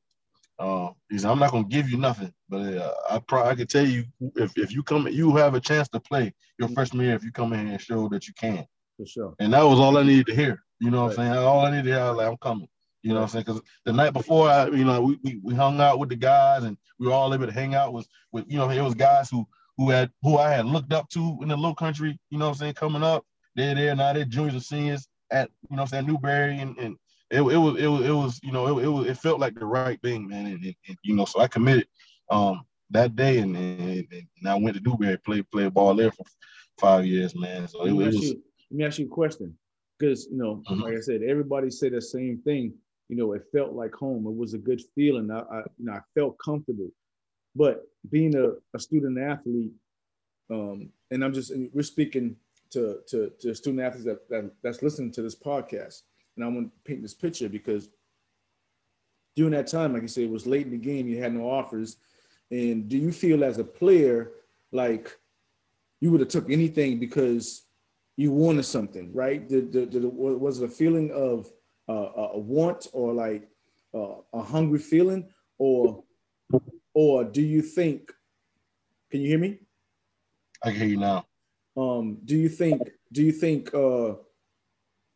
Uh, he said, I'm not gonna give you nothing, but uh, I pro- I can tell you if, if you come, you have a chance to play your freshman year if you come in and show that you can. For sure. And that was all I needed to hear. You know what right. I'm saying? All I needed to hear, I was like, I'm coming. You know what I'm saying? Because the night before, I, you know, we, we, we hung out with the guys and we were all able to hang out with, with you know, it was guys who who had who I had looked up to in the little country, you know what I'm saying, coming up. They're there now, they're juniors and seniors at you know what I'm saying, Newberry and, and it, it was it was it was you know it, it was it felt like the right thing, man. And, and, and you know, so I committed um that day and, and, and I went to Newberry, played played ball there for five years, man. So it, it was. You, let me ask you a question, because you know, mm-hmm. like I said, everybody said the same thing. You know, it felt like home. It was a good feeling. I, I you know, I felt comfortable. But being a, a student athlete, um, and I'm just we're speaking to to, to student athletes that, that that's listening to this podcast, and I want to paint this picture because during that time, like you said, it was late in the game. You had no offers, and do you feel as a player like you would have took anything because you wanted something, right? Did, did, did was it a feeling of uh, a want or like uh, a hungry feeling, or or do you think? Can you hear me? I hear you now. Um, do you think? Do you think? Uh,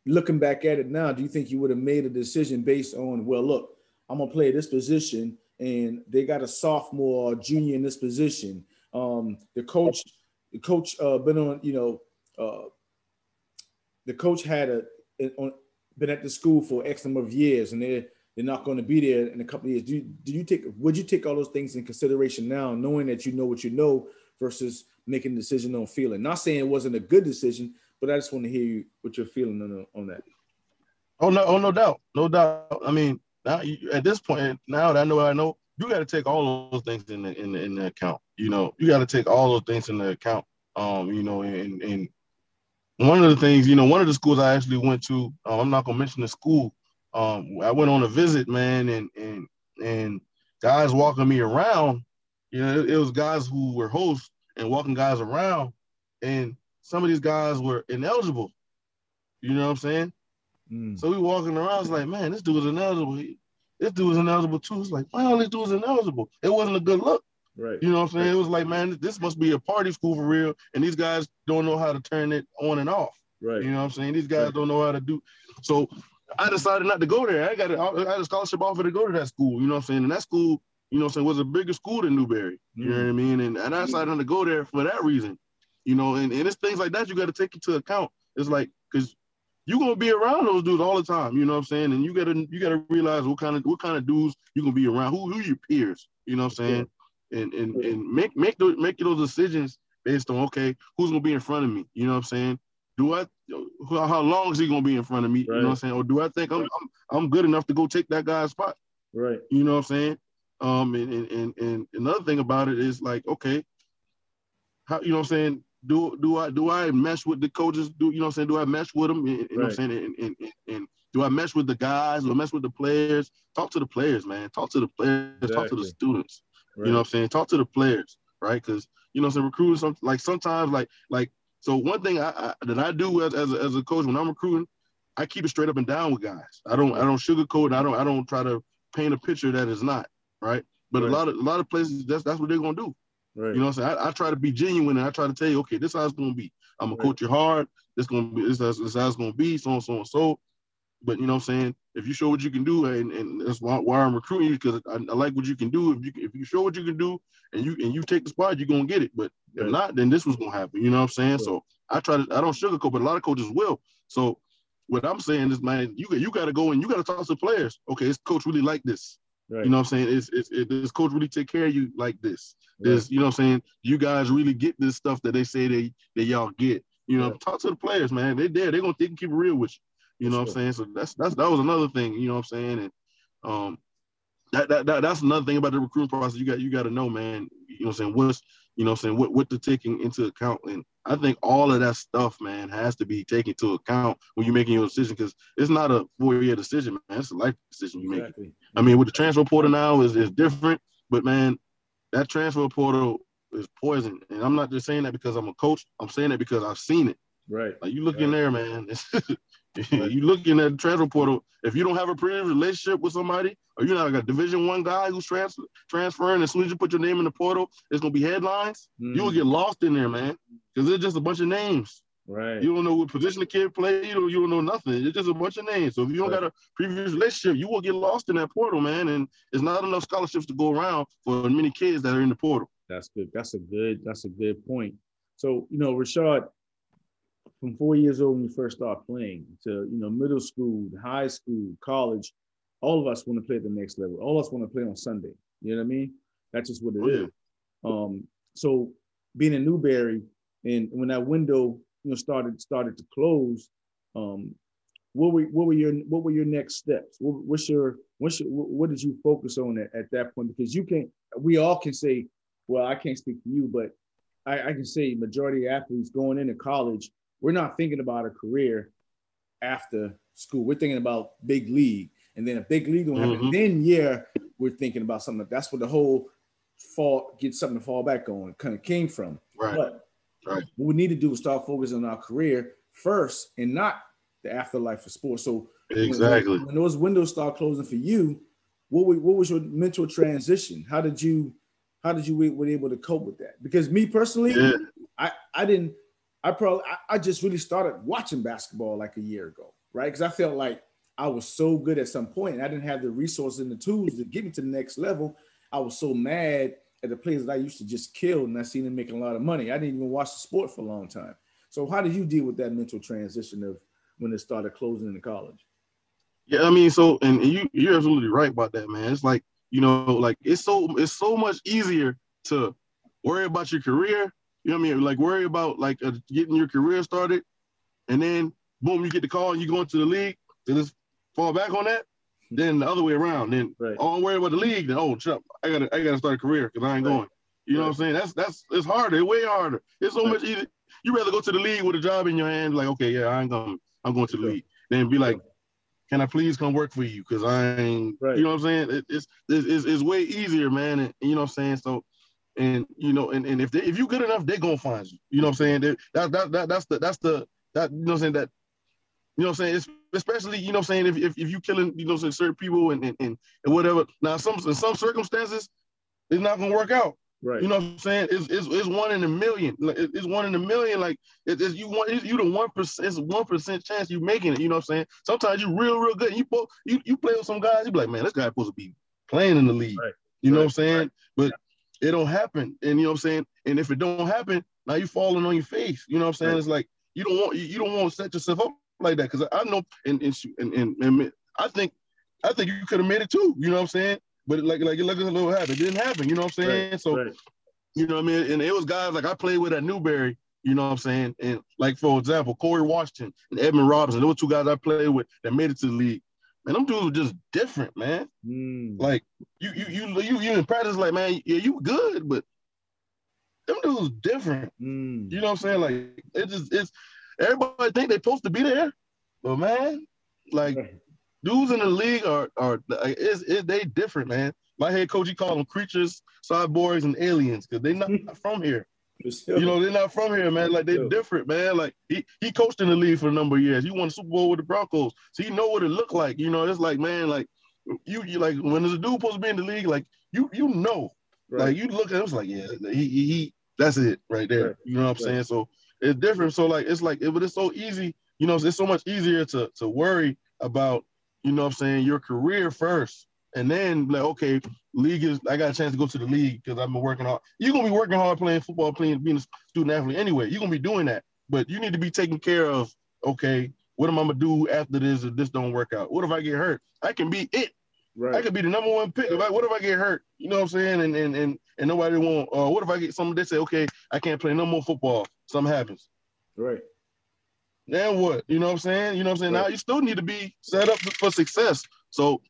looking back at it now, do you think you would have made a decision based on? Well, look, I'm gonna play this position, and they got a sophomore or junior in this position. Um, the coach, the coach, uh, been on. You know, uh, the coach had a, on, been at the school for X number of years, and they're they're not going to be there in a couple of years. Do you, do you take would you take all those things in consideration now, knowing that you know what you know versus making a decision on feeling? Not saying it wasn't a good decision, but I just want to hear you what you're feeling on, on that. Oh no, oh no doubt, no doubt. I mean, now you, at this point, now that I know what I know, you got to take all those things in the in the, in the account. You know, you got to take all those things in the account. Um, you know, and and one of the things, you know, one of the schools I actually went to, um, I'm not gonna mention the school. Um, I went on a visit, man, and and and guys walking me around. You know, it, it was guys who were hosts and walking guys around, and some of these guys were ineligible. You know what I'm saying? Mm. So we walking around, it's like, man, this dude was ineligible. This dude was ineligible too. It's like, wow, this dude was ineligible. It wasn't a good look. Right. You know what I'm saying? Right. It was like, man, this must be a party school for real. And these guys don't know how to turn it on and off. Right. You know what I'm saying? These guys right. don't know how to do. So I decided not to go there. I got a, I had a scholarship offer to go to that school. You know what I'm saying? And that school, you know what I'm saying, was a bigger school than Newberry. You mm. know what I mean? And, and I decided not to go there for that reason. You know, and, and it's things like that you got to take into account. It's like, because you're gonna be around those dudes all the time, you know what I'm saying? And you gotta you gotta realize what kind of what kind of dudes you're gonna be around, who who your peers, you know what I'm saying? And and and make make those make those decisions based on okay, who's gonna be in front of me? You know what I'm saying? Do I how long is he gonna be in front of me? Right. You know what I'm saying? Or do I think I'm, I'm I'm good enough to go take that guy's spot? Right. You know what I'm saying? Um and and and, and another thing about it is like, okay, how you know what I'm saying? Do do I do I mesh with the coaches? Do you know what I'm saying? Do I mesh with them? You right. know what I'm saying? And, and, and, and do I mesh with the guys? Do I mesh with the players? Talk to the players, man. Talk to the players. Exactly. Talk to the students. Right. You know what I'm saying? Talk to the players, right? Because you know, some recruiting, some like sometimes like like so one thing I, I, that I do as as a, as a coach when I'm recruiting, I keep it straight up and down with guys. I don't I don't sugarcoat. I don't I don't try to paint a picture that is not right. But right. a lot of a lot of places that's that's what they're gonna do. Right. You know what I'm saying? I, I, try to be genuine and I try to tell you, okay, this is how it's gonna be. I'm gonna right. coach you hard. This gonna be this, this, how it's gonna be. So on so and so. But you know what I'm saying? If you show what you can do, and, and that's why, why I'm recruiting you because I, I, like what you can do. If you if you show what you can do, and you and you take the spot, you're gonna get it. But if not, then this was gonna happen. You know what I'm saying? So I try to I don't sugarcoat, but a lot of coaches will. So what I'm saying is, man, you you got to go and you got to talk to players. Okay, this coach really like this. Right. You know what I'm saying? It's, it's it, does coach really take care of you like this? Right. you know what I'm saying? You guys really get this stuff that they say they that y'all get. You know, right. talk to the players, man. They're there. They're gonna they can keep it real with you. You know sure. what I'm saying? So that's that's that was another thing. You know what I'm saying? And um, that, that, that that's another thing about the recruiting process. You got you got to know, man. You know what I'm saying? What's you know what I'm saying? What what to taking into account and I think all of that stuff, man, has to be taken into account when you're making your decision because it's not a four-year decision, man. It's a life decision you make. I mean, with the transfer portal now is is different, but man, that transfer portal is poison. And I'm not just saying that because I'm a coach. I'm saying that because I've seen it. Right. Like you look in there, man. [LAUGHS] you look in that transfer portal. If you don't have a previous relationship with somebody, or you're not like a Division One guy who's transfer, transferring, as soon as you put your name in the portal, it's gonna be headlines. Mm. You will get lost in there, man, because it's just a bunch of names. Right. You don't know what position the kid play. You don't, you don't know nothing. It's just a bunch of names. So if you don't right. got a previous relationship, you will get lost in that portal, man. And it's not enough scholarships to go around for many kids that are in the portal. That's good. That's a good. That's a good point. So you know, Rashad, from four years old when you first start playing to you know middle school, high school, college, all of us want to play at the next level. All of us want to play on Sunday. You know what I mean? That's just what it oh, is. Um, so being in Newberry and when that window you know started started to close, um, what were what were your what were your next steps? What, what's your what's your, what did you focus on at, at that point? Because you can we all can say, well, I can't speak for you, but I, I can say majority of athletes going into college, we're not thinking about a career after school. We're thinking about big league. And then a big league don't happen. Mm-hmm. Then yeah, we're thinking about something. That's what the whole fall get something to fall back on kind of came from. Right. But right. what we need to do is start focusing on our career first and not the afterlife of sports. So exactly when, when those windows start closing for you, what what was your mental transition? How did you how did you were able to cope with that? Because me personally, yeah. I I didn't I probably I, I just really started watching basketball like a year ago, right? Because I felt like I was so good at some point and I didn't have the resources and the tools to get me to the next level. I was so mad at the players that I used to just kill and I seen them making a lot of money. I didn't even watch the sport for a long time. So how did you deal with that mental transition of when it started closing in the college? Yeah, I mean, so and you you're absolutely right about that, man. It's like you know, like it's so it's so much easier to worry about your career. You know what I mean? Like worry about like uh, getting your career started, and then boom, you get the call and you go into the league. Then just fall back on that, then the other way around. Then right. oh, I'm worried about the league. Then oh, Chuck, I gotta I gotta start a career because I ain't right. going. You know right. what I'm saying? That's that's it's harder, way harder. It's so much easier. You rather go to the league with a job in your hand, like okay, yeah, I ain't going. I'm going to the league. Then be like, can I please come work for you? Because I ain't. You know what I'm saying? It, it's, it's it's way easier, man. And you know what I'm saying? So. And you know, and, and if they, if you good enough, they're gonna find you. You know what I'm saying? That, that that that's the that's the that you know what I'm saying that you know what I'm saying? It's, especially, you know what I'm saying, if, if, if you killing, you know, certain people and, and, and, whatever. Now, some in some circumstances, it's not gonna work out. Right. You know what I'm saying? It's, it's, it's one in a million. Like it's one in a million. Like it's, it's you want you the one percent. It's one percent chance you making it. You know what I'm saying? Sometimes you real real good. You you you play with some guys. You be like, man, this guy supposed to be playing in the league. Right. You know right. what I'm saying? But it don't happen. And you know what I'm saying? And if it don't happen, now you're falling on your face. You know what I'm saying? It's like you don't want you, don't want to set yourself up like that because I know and and, and and I think I think you could have made it too. You know what I'm saying? But like like like a little happen. It didn't happen. You know what I'm saying? Right, so right. you know what I mean. And it was guys like I played with at Newberry. You know what I'm saying? And like for example, Corey Washington and Edmond Robinson. Those two guys I played with that made it to the league. Man, them dudes were just different, man. Mm. Like you you you you you in practice, like man, yeah, you good, but them dudes different. Mm. You know what I'm saying? Like it just it's everybody think they're supposed to be there, but man, like dudes in the league are are is it, they different, man. My head coach he called them creatures, cyborgs, and aliens because they're not [LAUGHS] from here. You know, they're not from here, man. Like they're different, man. Like he he coached in the league for a number of years. He won Super Bowl with the Broncos, so he know what it looked like. You know, it's like man, like you you like when there's a dude supposed to be in the league, like you you know, right. like you look at him, it's like yeah, he he, he that's it right there. Right. You know what I'm right. saying? So it's different. So like it's like it, but it's so easy, you know, it's so much easier to to worry about, you know what I'm saying, your career first. And then like, okay, league is I got a chance to go to the league because I've been working hard. You're gonna be working hard playing football, playing being a student athlete anyway. You're gonna be doing that. But you need to be taking care of, okay, what am I gonna do after this if this don't work out? What if I get hurt? I can be it Right. I could be the number one pick. If I, what if I get hurt? You know what I'm saying? And and and, and nobody won't. Uh, what if I get something? They say, okay, I can't play no more football. Something happens. Right. Then what? You know what I'm saying? You know what I'm saying? Right. Now you still need to be set up for success. So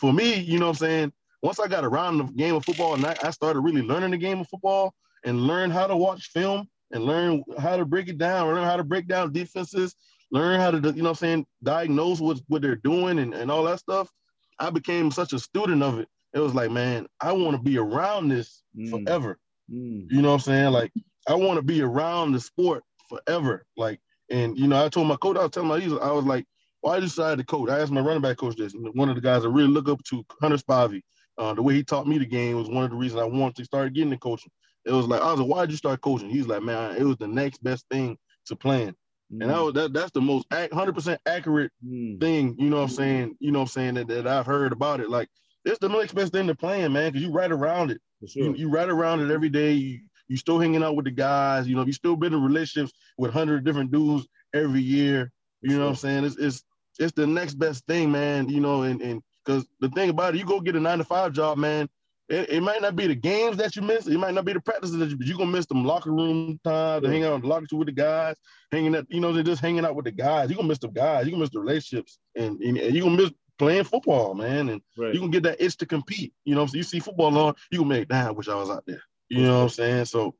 for me, you know what I'm saying? Once I got around the game of football and I, I started really learning the game of football and learn how to watch film and learn how to break it down, learn how to break down defenses, learn how to, you know what I'm saying, diagnose what, what they're doing and, and all that stuff. I became such a student of it. It was like, man, I want to be around this mm. forever. Mm. You know what I'm saying? Like, I want to be around the sport forever. Like, and you know, I told my coach, I was telling my, I was like, why well, decided to coach? I asked my running back coach this. and One of the guys I really look up to, Hunter Spivey. Uh, the way he taught me the game was one of the reasons I wanted to start getting the coaching. It was like I was like, why did you start coaching? He's like, man, it was the next best thing to playing. Mm. And that was that that's the most hundred percent accurate mm. thing, you know what I'm saying? You know what I'm saying that, that I've heard about it. Like it's the next best thing to playing, man, because you right around it. Sure. You, you right around it every day. You you still hanging out with the guys, you know, you still been in relationships with hundred different dudes every year. You know what I'm saying? It's it's it's the next best thing, man. You know, and and because the thing about it, you go get a nine to five job, man. It, it, might not be the games that you miss. It might not be the practices that you, but you're gonna miss them locker room time to hang out in the locker room with the guys, hanging out, you know, they're just hanging out with the guys. You're gonna miss the guys, you're gonna miss the relationships, and, and, and you're gonna miss playing football, man. And right. you can get that itch to compete. You know, so you see football on, you can make, damn, I wish I was out there. You know what I'm saying? So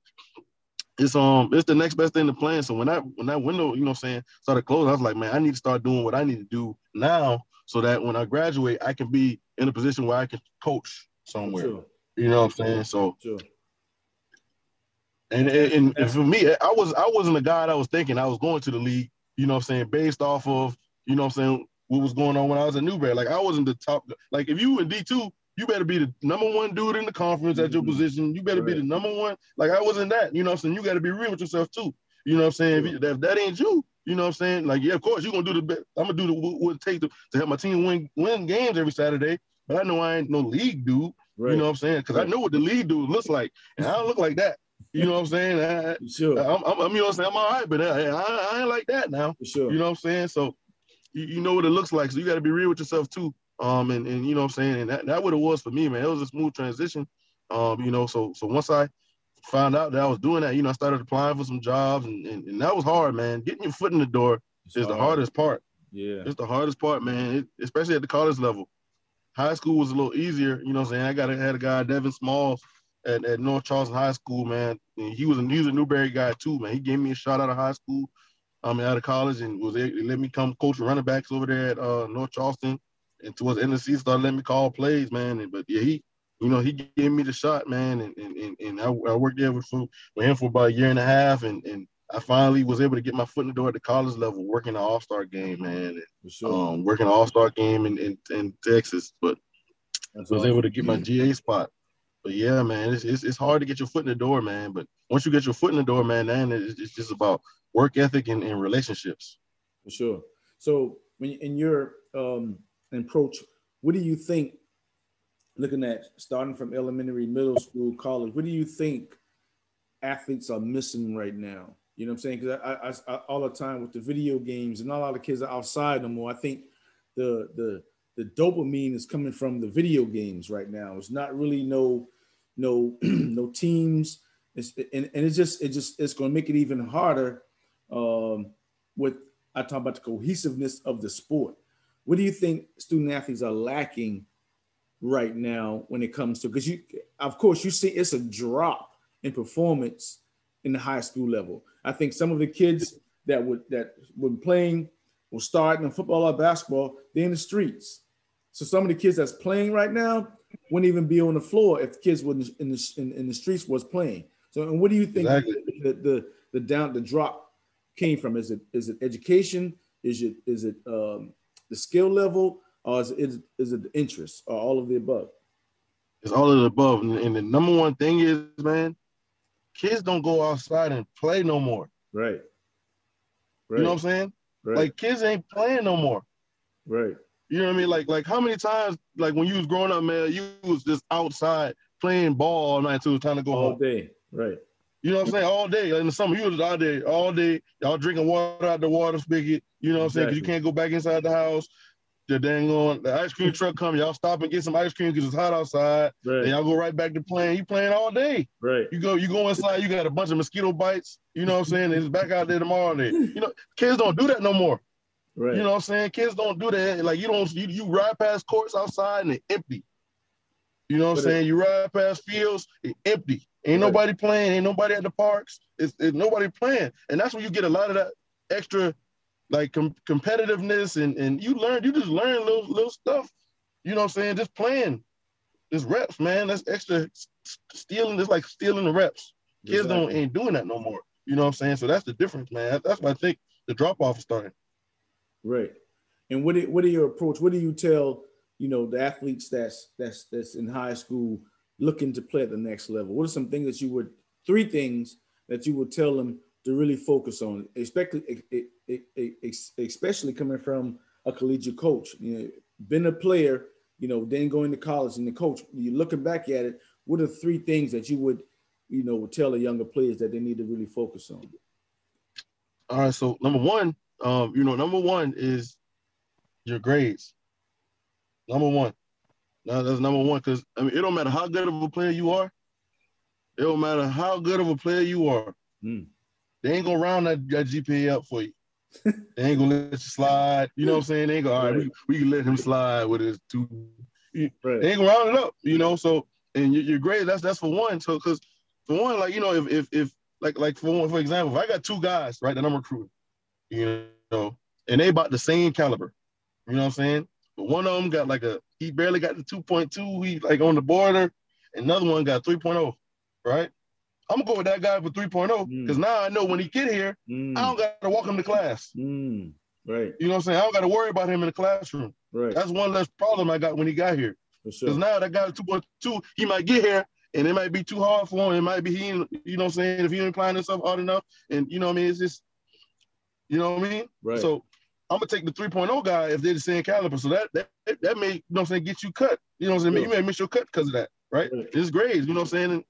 it's um it's the next best thing to playing. So when that when that window, you know what I'm saying, started closing, I was like, man, I need to start doing what I need to do now so that when I graduate, I can be in a position where I can coach somewhere. Sure. You know what I'm saying? So sure. And, and, and for me, I was I wasn't a guy that was thinking I was going to the league, you know what I'm saying, based off of, you know what I'm saying, what was going on when I was at Newberry. Like I wasn't the top like if you in D2, you better be the number one dude in the conference at your mm-hmm. position. You better right. be the number one. Like I wasn't that, you know what I'm saying? You got to be real with yourself too. You know what I'm saying? If, you, if, that ain't you, you know what I'm saying? Like, yeah, of course you're gonna do the best. I'm gonna do the what it takes to, to help my team win win games every Saturday. But I know I ain't no league dude. Right. You know what I'm saying? Because right. I know what the league dude looks like, and I don't look like that. You know what I'm saying? I, sure. I'm, I'm, you know what I'm saying? I'm all right, but I, I, I ain't like that now. Sure. You know what I'm saying? So you, you know what it looks like. So you got to be real with yourself too. Um, and, and you know what I'm saying? And that, that what it was for me, man. It was a smooth transition. Um, you know, so so once I found out that I was doing that, you know, I started applying for some jobs and, and, and that was hard, man. Getting your foot in the door it's is hard. the hardest part. Yeah. It's the hardest part, man, it, especially at the college level. High school was a little easier, you know what I'm saying? I got a, had a guy, Devin Smalls, at, at North Charleston High School, man. And he was a he was a Newberry guy too, man. He gave me a shot out of high school, I um, out of college, and was able let me come coach running backs over there at uh, North Charleston. And towards the end of the season, started letting me call plays, man. And, but yeah, he, you know, he gave me the shot, man. And and, and I, I worked there with, with him for about a year and a half, and and I finally was able to get my foot in the door at the college level, working the All Star game, man. And, sure. um, working the All Star game in, in, in Texas, but That's was awesome. able to get my GA spot. But yeah, man, it's, it's, it's hard to get your foot in the door, man. But once you get your foot in the door, man, then it's, it's just about work ethic and, and relationships. For sure. So when in your um, approach, what do you think? Looking at starting from elementary, middle school, college, what do you think athletes are missing right now? You know what I'm saying? Because I, I, I, all the time with the video games and not a lot of kids are outside no more. I think the the the dopamine is coming from the video games right now. It's not really no no [CLEARS THROAT] no teams. It's, and, and it's just it just it's going to make it even harder um, with I talk about the cohesiveness of the sport. What do you think student athletes are lacking right now when it comes to because you of course you see it's a drop in performance in the high school level. I think some of the kids that would that were playing will starting in football or basketball, they're in the streets. So some of the kids that's playing right now wouldn't even be on the floor if the kids were in the in, in the streets was playing. So and what do you think exactly. the, the the down the drop came from? Is it is it education? Is it is it um, the skill level, or is it, is, it the interest, or all of the above? It's all of the above. And, the number one thing is, man, kids don't go outside and play no more. Right. right. You know what I'm saying? Right. Like kids ain't playing no more. Right. You know what I mean? Like, like how many times, like when you was growing up, man, you was just outside playing ball all night until it was time to go all home. day. Right. You know what I'm saying? All day. in the summer, you was out there all day. Y'all drinking water out the water spigot. You know what I'm saying? Because you can't go back inside the house. the dang on the ice cream [LAUGHS] truck come, y'all stop and get some ice cream because it's hot outside. Right. And y'all go right back to playing. You playing all day. Right. You go, you go inside, you got a bunch of mosquito bites, you know what I'm saying? And it's back out there tomorrow day. You know, kids don't do that no more. Right. You know what I'm saying? Kids don't do that. Like you don't you, you ride past courts outside and they're empty. You know what I'm saying? You ride past fields, it's empty. Ain't nobody playing, ain't nobody at the parks. It's, it's nobody playing. And that's where you get a lot of that extra like com- competitiveness and and you learn you just learn little little stuff. You know what i'm saying? Just playing. Just reps man. That's extra stealing. It's like stealing the reps. Kids exactly. don't ain't doing that no more. You know what i'm saying? So that's the difference man. That's why i think the drop off is starting. Right. And what what are your approach what do you tell you know the athletes that's that's that's in high school looking to play at the next level what are some things that you would three things that you would tell them to really focus on, especially especially coming from a collegiate coach. You know, been a player, you know, then going to college and the coach. You're looking back at it. What are three things that you would, you know, tell the younger players that they need to really focus on? All right. So number one, um, you know, number one is your grades. Number one. Now that's number one because I mean it don't matter how good of a player you are. It don't matter how good of a player you are. Mm. They ain't gonna round that, that GPA up for you. [LAUGHS] they ain't gonna let you slide. You know what I'm saying? They ain't gonna, all right, we, we can let him slide with his two. Right. They ain't gonna round it up, you know. So and your, your grade, that's that's for one. So because for one, like you know, if if if like like for one, for example, if I got two guys, right, that I'm recruiting, you know, and they about the same caliber, you know what I'm saying? But one of them got like a he barely got the 2.2, he like on the border, another one got 3.0, right? I'm gonna go with that guy for 3.0 because mm. now I know when he get here, mm. I don't got to walk him to class. Mm. Right. You know what I'm saying? I don't got to worry about him in the classroom. Right. That's one less problem I got when he got here. Because sure. now that guy 2.2, he might get here and it might be too hard for him. It might be he, you know what I'm saying? If he ain't applying himself hard enough, and you know what I mean? It's just, you know what I mean? Right. So I'm gonna take the 3.0 guy if they're the same caliber. So that that that may, you know what I'm saying, get you cut. You know what I'm saying? Sure. You may miss your cut because of that, right? right? It's grades, you know what I'm saying? And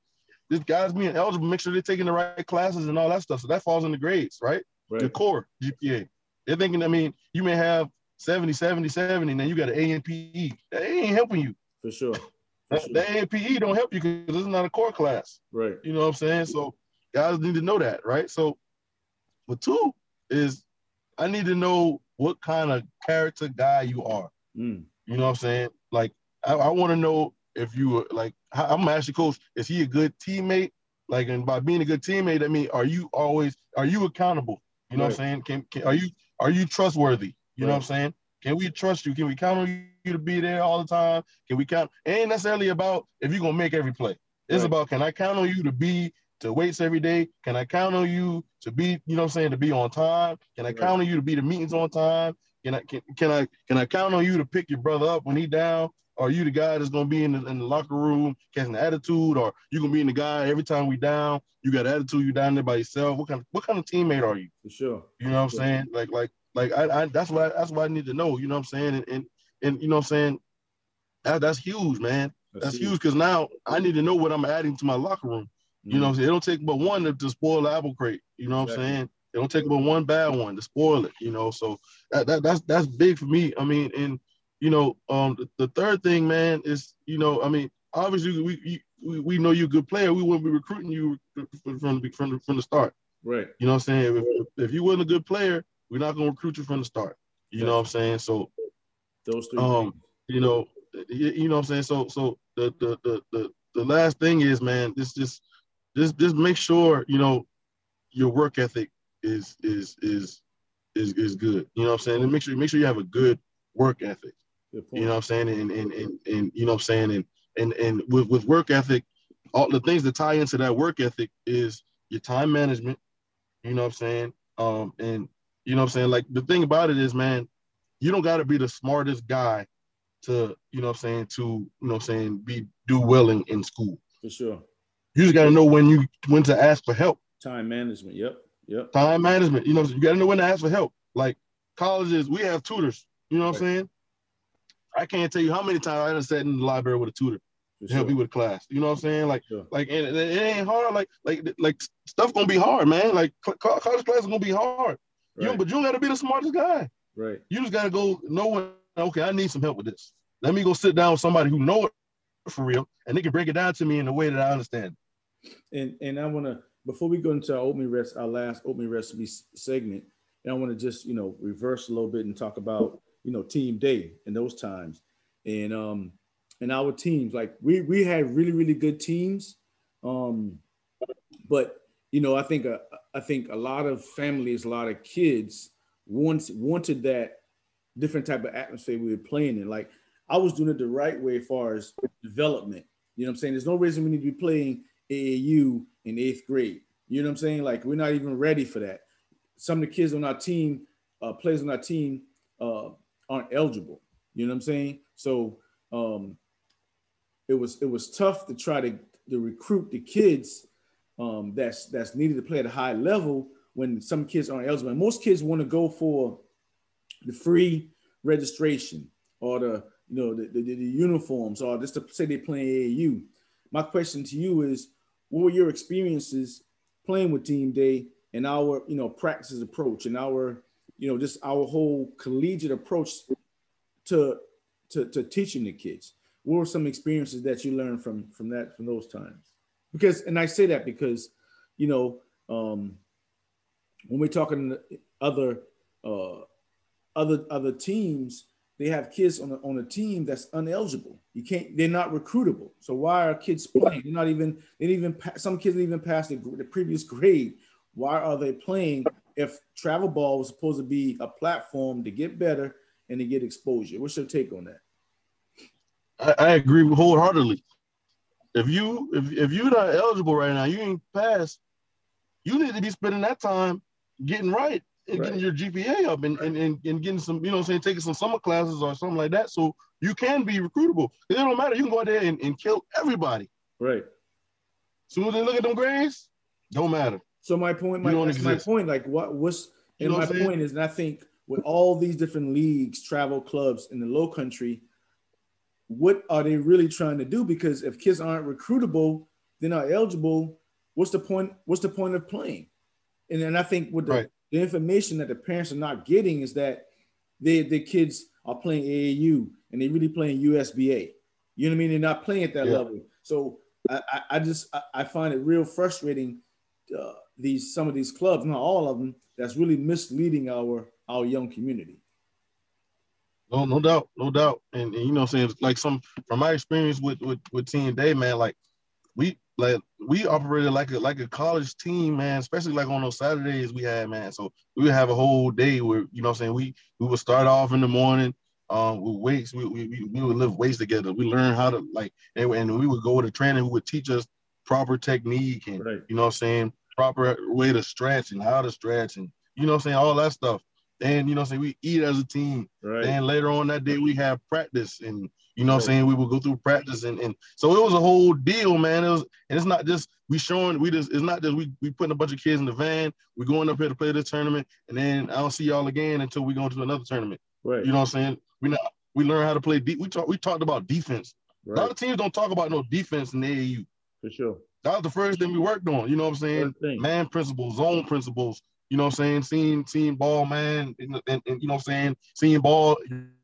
this guy's being eligible, make sure they're taking the right classes and all that stuff. So that falls in the grades, right? right. The core GPA. They're thinking, I mean, you may have 70, 70, 70, and then you got an A and PE. That ain't helping you. For sure. For that, sure. A and PE don't help you because it's not a core class. Right. You know what I'm saying? So guys need to know that, right? So but two is I need to know what kind of character guy you are. Mm. You know what I'm saying? Like I, I want to know if you were like, I'm gonna ask you, coach, is he a good teammate? Like, and by being a good teammate, I mean, are you always are you accountable? You know right. what I'm saying? Can, can, are you are you trustworthy? You right. know what I'm saying? Can we trust you? Can we count on you to be there all the time? Can we count? It ain't necessarily about if you're gonna make every play. It's right. about can I count on you to be to weights every day? Can I count on you to be, you know what I'm saying, to be on time? Can I count on you to be the meetings on time? Can I can, can I can I count on you to pick your brother up when he down? are you the guy that's gonna be in the, in the locker room catching the attitude, or you gonna be in the guy every time we down? You got attitude. You down there by yourself. What kind of what kind of teammate are you? For sure. You know what I'm saying? Like like like I, I that's why that's what I need to know. You know what I'm saying? And and, and you know what I'm saying? That, that's huge, man. That's, that's huge because now I need to know what I'm adding to my locker room. Mm-hmm. You know what I'm saying? It don't take but one to, to spoil the apple crate. You know what exactly. I'm saying? It don't take but one bad one to spoil it. You know, so that, that that's that's big for me. I mean, and you know, um, the, the, third thing, man, is you know, I mean, obviously we we, we know you're a good player. We wouldn't be recruiting you from from the, from the, from the start. Right. You know what I'm saying? If, if you wasn't a good player, we're not gonna recruit you from the start. You know what I'm saying? So those three. Um, you know, you know what I'm saying. So so the the the the, the last thing is, man, this just just just make sure you know your work ethic is is is is is good. You know what I'm saying? And make sure make sure you have a good work ethic. You know what I'm saying? And and and, and you know what I'm saying? And and and with, with work ethic, all the things that tie into that work ethic is your time management. You know what I'm saying? Um, and you know what I'm saying? Like the thing about it is, man, you don't gotta be the smartest guy to, you know what I'm saying, to, you know what I'm saying, be do well in, in school. For sure. You just gotta know when you when to ask for help. Time management. Yep. Yep. Time management. You know, you gotta know when to ask for help. Like colleges, we have tutors. You know what right. I'm saying? I can't tell you how many times I have sat in the library with a tutor to sure. help me with class. You know what I'm saying? Like, sure. like, and it, ain't hard. Like, like, like stuff gonna be hard, man. Like, college class is gonna be hard. Right. You, but you gotta be the smartest guy. Right. You just gotta go know when okay, I need some help with this. Let me go sit down with somebody who know it for real, and they can break it down to me in a way that I understand. And and I want to before we go into our oatmeal rest, our last oatmeal recipe segment, and I want to just you know reverse a little bit and talk about you know team day in those times, and um and our teams like we we had really really good teams, um, but you know I think uh, I think a lot of families, a lot of kids once wanted that different type of atmosphere we were playing in. Like I was doing it the right way as far as development. You know what I'm saying? There's no reason we need to be playing AAU in eighth grade. You know what I'm saying? Like we're not even ready for that. Some of the kids on our team, uh, players on our team, uh, aren't eligible. You know what I'm saying? So um, it was it was tough to try to, to recruit the kids um, that's that's needed to play at a high level when some kids aren't eligible. And most kids want to go for the free registration or the you know the, the, the uniforms or just to say they play AAU. My question to you is, what were your experiences playing with Team Day and our you know practices approach and our you know just our whole collegiate approach to to, to teaching the kids? What were some experiences that you learned from from that from those times? Because and I say that because you know um, when we're talking other uh, other other teams, they have kids on a, on a team that's uneligible. You can't. They're not recruitable. So why are kids playing? They're not even. They didn't even. Some kids didn't even pass the, the previous grade. Why are they playing if travel ball was supposed to be a platform to get better and to get exposure? What's your take on that? I, I agree wholeheartedly. If you if if you're not eligible right now, you ain't passed. You need to be spending that time getting right right. getting your GPA up and, and, and, and getting some, you know I'm saying, taking some summer classes or something like that. So you can be recruitable. It don't matter. You can go out there and, and kill everybody. Right. Soon as they look at them grades, don't matter. So my point, my, my point, like what and you know my point is, and I think with all these different leagues, travel clubs in the low country, what are they really trying to do? Because if kids aren't recruitable, they're not eligible. What's the point? What's the point of playing? And then I think with the, right. The information that the parents are not getting is that they, the kids are playing AAU and they're really playing USBA. You know what I mean? They're not playing at that yeah. level. So I, I, I just I, I, find it real frustrating. Uh, these some of these clubs, not all of them, that's really misleading our our young community. No, no doubt, no doubt. And, and you know, I'm saying like some from my experience with with with Team Day, man, like we like we operated like a like a college team, man. Especially like on those Saturdays we had, man. So we would have a whole day where you know, what I'm saying we we would start off in the morning. Um, with weights, we, we, we would lift weights together. We learn how to like, and, and we would go to training who would teach us proper technique and right. you know, I'm saying proper way to stretch and how to stretch and you know, I'm saying all that stuff. And you know, I'm saying we eat as a team. Right. And later on that day we have practice and you know what I'm saying? We would go through practice and, and so it was a whole deal, man. It was and it's not just we showing we just it's not just we we putting a bunch of kids in the van, we going up here to play this tournament, and then I don't see y'all again until we go into another tournament. Right. You know what I'm saying? We not we learn how to play deep. We talk we talked about defense. Right. A lot of teams don't talk about no defense in the AAU. For sure. That was the first thing we worked on. You know what I'm saying? Man principles, zone principles. You know what I'm saying? Seeing seeing ball man and, and, and you know what I'm saying? Seeing ball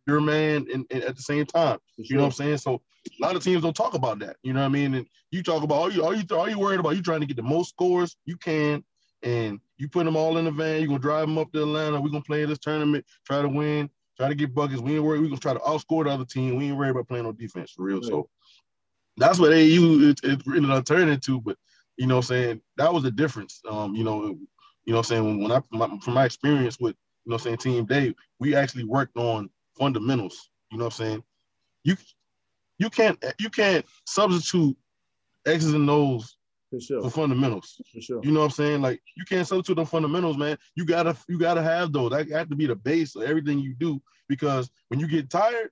your man and, and at the same time. Sure. You know what I'm saying? So a lot of teams don't talk about that. You know what I mean? And you talk about all you all you all you worried about you trying to get the most scores you can, and you put them all in the van. You're gonna drive them up to Atlanta. We're gonna play this tournament, try to win, try to get buckets. We ain't worried. We're gonna try to outscore the other team. We ain't worried about playing on defense for real. Right. So that's what AU it, it really done turned into. But you know, what I'm saying that was the difference. Um, you know, you know, what I'm saying when I my, from my experience with you know, what I'm saying Team Day, we actually worked on fundamentals. You know what I'm saying? You you can't you can't substitute X's and O's for, sure. for fundamentals. For sure. You know what I'm saying? Like you can't substitute them fundamentals, man. You gotta you gotta have those. That have to be the base of everything you do because when you get tired,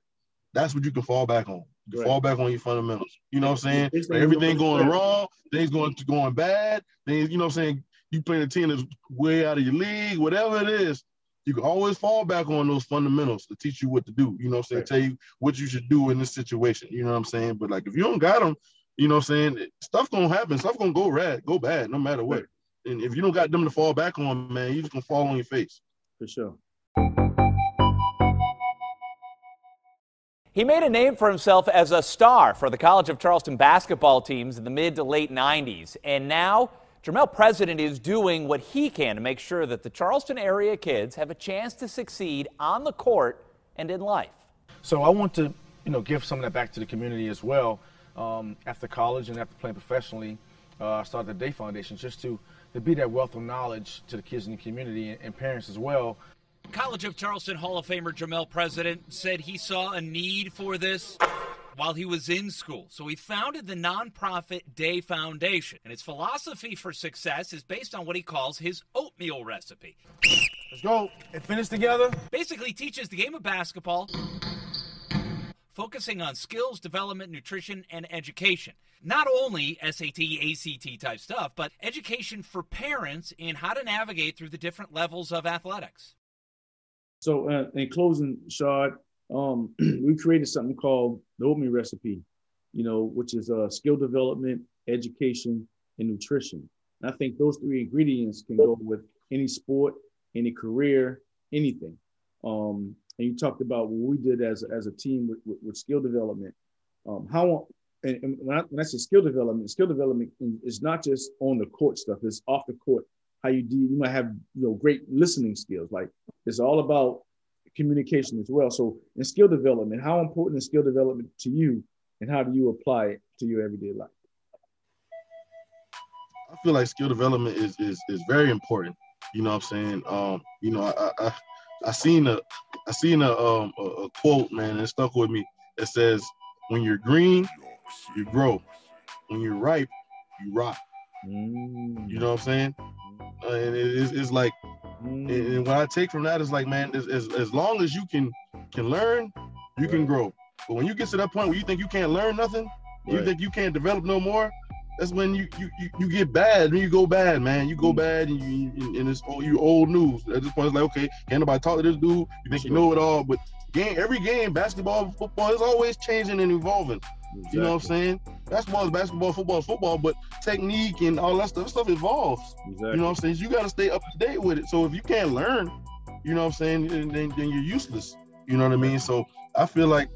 that's what you can fall back on. You right. fall back on your fundamentals. You know what I'm saying? everything going wrong, things going going bad, things, you know what I'm saying? You playing a team that's way out of your league, whatever it is, you can always fall back on those fundamentals to teach you what to do. You know what I'm saying? Right. Tell you what you should do in this situation. You know what I'm saying? But like if you don't got them, you know what I'm saying? Stuff gonna happen. Stuff gonna go red, go bad, no matter what. Right. And if you don't got them to fall back on, man, you just gonna fall on your face. For sure. He made a name for himself as a star for the College of Charleston basketball teams in the mid to late 90s. And now, Jermel President is doing what he can to make sure that the Charleston area kids have a chance to succeed on the court and in life. So I want to, you know, give some of that back to the community as well. Um, after college and after playing professionally, uh, I started the Day Foundation just to, to be that wealth of knowledge to the kids in the community and, and parents as well College of Charleston Hall of Famer Jermel President said he saw a need for this while he was in school. So he founded the nonprofit Day Foundation. And its philosophy for success is based on what he calls his oatmeal recipe. Let's go and finish together. Basically teaches the game of basketball focusing on skills development, nutrition, and education. Not only SAT, ACT type stuff, but education for parents in how to navigate through the different levels of athletics. So uh, in closing, Shad, um, [CLEARS THROAT] we created something called the oatmeal recipe, you know, which is uh, skill development, education, and nutrition. And I think those three ingredients can go with any sport, any career, anything. Um, and you talked about what we did as, as a team with, with, with skill development. Um, how and, and when, I, when I say skill development, skill development is not just on the court stuff; it's off the court how you do you might have you know great listening skills like it's all about communication as well. So in skill development how important is skill development to you and how do you apply it to your everyday life? I feel like skill development is is, is very important. You know what i'm saying? Um you know i i i seen a i seen a um a, a quote man it stuck with me it says when you're green you grow. When you're ripe you rot mm. you know what i'm saying uh, and it is it's like mm. and what I take from that is like, man, as, as, as long as you can can learn, you can grow. But when you get to that point where you think you can't learn nothing, right. you think you can't develop no more, that's when you you, you, you get bad. When you go bad, man, you go mm. bad, and you and it's all you old news. At this point, it's like, okay, can't nobody talk to this dude? You think you know it all, but game every game, basketball, football is always changing and evolving. Exactly. You know what I'm saying? Basketball is basketball, football is football, but technique and all that stuff, stuff evolves. Exactly. You know what I'm saying? You got to stay up to date with it. So if you can't learn, you know what I'm saying, then, then, then you're useless. You know what I mean? So I feel like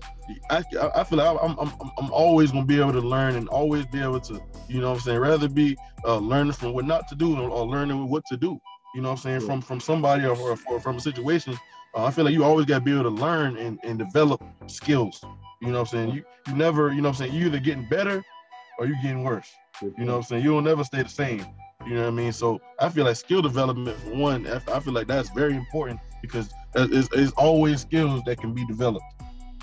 I, I feel like I'm, I'm, I'm always gonna be able to learn and always be able to, you know what I'm saying, rather be uh, learning from what not to do or learning what to do. You know what I'm saying, from from somebody or, or, or from a situation. Uh, I feel like you always gotta be able to learn and, and develop skills. You know what I'm saying? You you never, you know what I'm saying, you either getting better or you getting worse. You know what I'm saying? You'll never stay the same. You know what I mean? So I feel like skill development for one, I feel like that's very important because it's, it's always skills that can be developed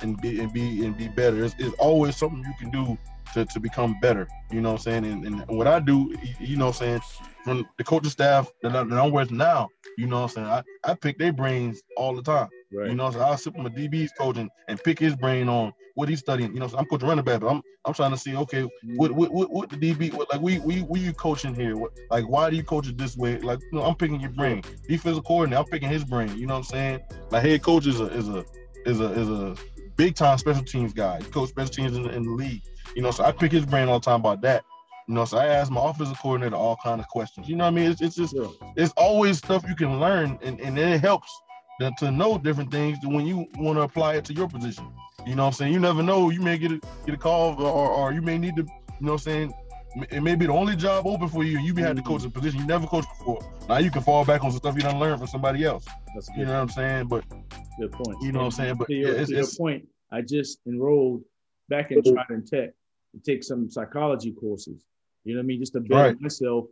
and be and be and be better. It's, it's always something you can do to, to become better. You know what I'm saying? And, and what I do, you know what I'm saying, from the coaching staff that, I'm with now, you know what I'm saying, I, I pick their brains all the time. Right. You know, so I'll sit with my DB's coaching and pick his brain on what he's studying. You know, so I'm coaching running back, but I'm I'm trying to see, okay, what what what, what the DB what, like we we we you coaching here? What, like why do you coach it this way? Like you know, I'm picking your brain. Defensive coordinator, I'm picking his brain. You know what I'm saying? My head coach is a is a is a is a big time special teams guy. He coach special teams in the, in the league. You know, so I pick his brain all the time about that. You know, so I ask my offensive coordinator all kind of questions. You know what I mean? It's, it's just it's always stuff you can learn, and, and it helps to, to know different things when you want to apply it to your position. You know what I'm saying? You never know. You may get a get a call, or, or you may need to. You know what I'm saying? It may be the only job open for you. You may have to coach a mm-hmm. position you never coached before. Now you can fall back on some stuff you don't learn from somebody else. That's you know what I'm saying? But good point. You know what I'm saying? But to your, it's, to your point, I just enrolled back in Trident Tech to take some psychology courses. You know what I mean? Just to better right. myself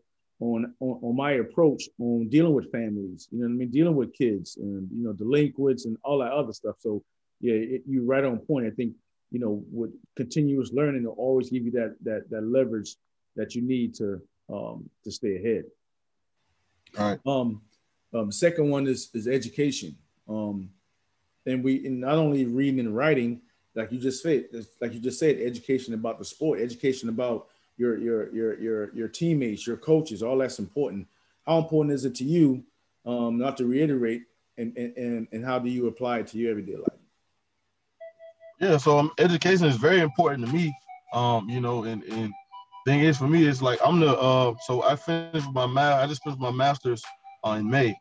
on, on, on my approach on dealing with families. You know what I mean? Dealing with kids and you know delinquents and all that other stuff. So yeah, it, you're right on point. I think you know with continuous learning will always give you that that that leverage that you need to um, to stay ahead. All right. Um, um, second one is is education. Um, and we and not only reading and writing, like you just said, like you just said, education about the sport, education about your your your your your teammates, your coaches, all that's important. How important is it to you? Um, not to reiterate, and and and how do you apply it to your everyday life? Yeah, so um, education is very important to me. Um, you know, and and thing is for me, it's like I'm the uh. So I finished my ma- I just finished my master's uh, in May,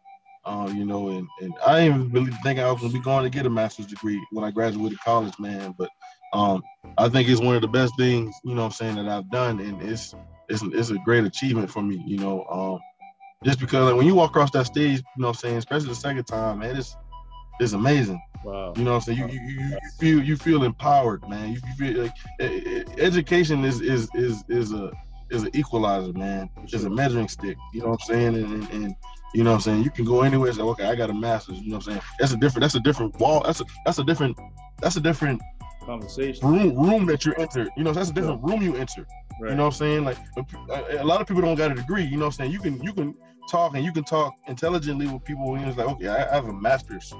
Um, you know, and, and I didn't even really think I was gonna be going to get a master's degree when I graduated college, man. But um, I think it's one of the best things, you know what I'm saying, that I've done. And it's it's it's a great achievement for me, you know. Um, just because like when you walk across that stage, you know what I'm saying, especially the second time, man, it's it's amazing. Wow. You know what I'm saying? You, you, you, feel you feel empowered, man. You, feel like education is is is is a is an equalizer, man. It's a measuring stick. You know what I'm saying? And, and, and you know what I'm saying? You can go anywhere and say, okay, I got a master's. You know what I'm saying? That's a different. That's a different wall. That's a that's a different. That's a different conversation room room that you enter. You know, that's a different room you enter. Right. You know what I'm saying? Like a, a lot of people don't got a degree. You know what I'm saying? You can you can talk and you can talk intelligently with people when it's like, okay, I, I have a master's.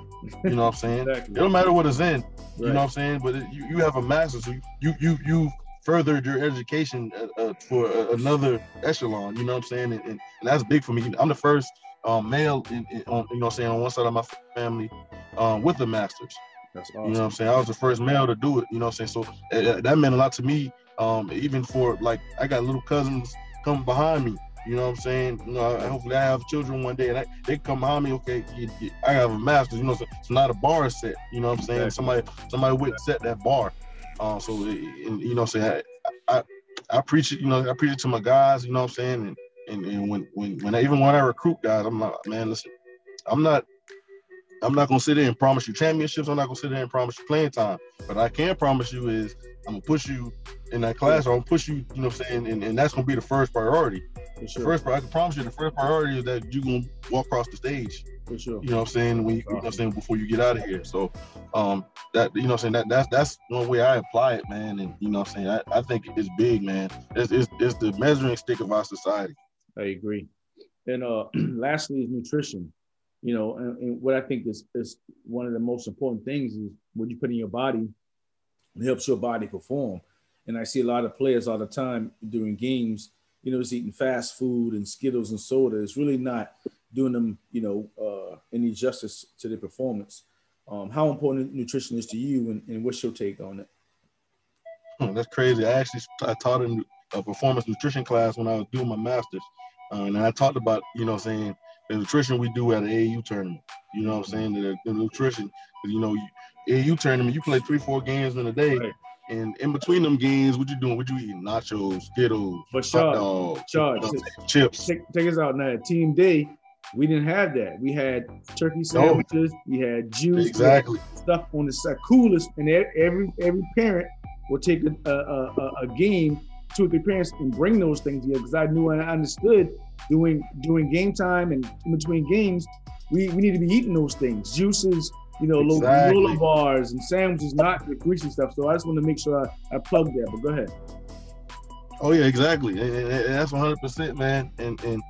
You know what I'm [LAUGHS] saying? exactly. It don't matter what it's in. Right. You know what I'm saying? But it, you, you have a master's. So you you you furthered your education uh, uh, for another echelon. You know what I'm saying? And, and, and, that's big for me. I'm the first um, male, in, in, on, you know, what I'm saying on one side of my family um, with a master's. That's awesome. You know what I'm saying? I was the first male to do it. You know what I'm saying? So uh, that meant a lot to me. Um, even for like, I got little cousins coming behind me. You know what I'm saying? You know, hopefully I have children one day and I, they come behind me. Okay, you, you, I have a master's. You know, so it's not a bar set. You know what I'm saying? Somebody, somebody would set that bar. Uh, so and, you know, say I, I, I preach it. You know, I preach it to my guys. You know what I'm saying? And and, and when when when I, even when I recruit guys, I'm like, man, listen, I'm not I'm not gonna sit there and promise you championships. I'm not gonna sit there and promise you playing time. But I can promise you is I'm gonna push you in that class, or I'm gonna push you, you know what I'm saying, and, and that's gonna be the first priority. For sure. The first I can promise you the first priority is that you're gonna walk across the stage. For sure. You know what I'm saying? When you, you know what I'm saying before you get out of here. So um that you know what I'm saying that that's that's one way I apply it, man. And you know what I'm saying? I, I think it's big, man. It's, it's it's the measuring stick of our society. I agree. And uh [CLEARS THROAT] lastly is nutrition you know, and, and, what I think is, is one of the most important things is what you put in your body helps your body perform. And I see a lot of players all the time during games, you know, just eating fast food and Skittles and soda. It's really not doing them, you know, uh, any justice to their performance. Um, how important nutrition is to you, and, and what's your take on it? Hmm, that's crazy. I actually I taught in a performance nutrition class when I was doing my master's, uh, and I talked about, you know, saying the nutrition we do at an AAU tournament. You know what I'm saying? The, the nutrition, you know, AAU tournament, you play three, four games in a day. Right. And in between them games, what you doing? What you eating? Nachos, Skittles, but hot dogs, Charge, uh, chips. Take, take us out now. Team Day, we didn't have that. We had turkey sandwiches, we had juice, exactly stuff on the side, coolest. And every every parent will take a, a, a, a game, two or three parents, and bring those things here because I knew and I understood doing during game time and in between games, we, we need to be eating those things, juices, you know, exactly. little bars and sandwiches, not the greasy stuff. So I just want to make sure I, I plug that. But go ahead. Oh yeah, exactly, that's 100 percent, man. And and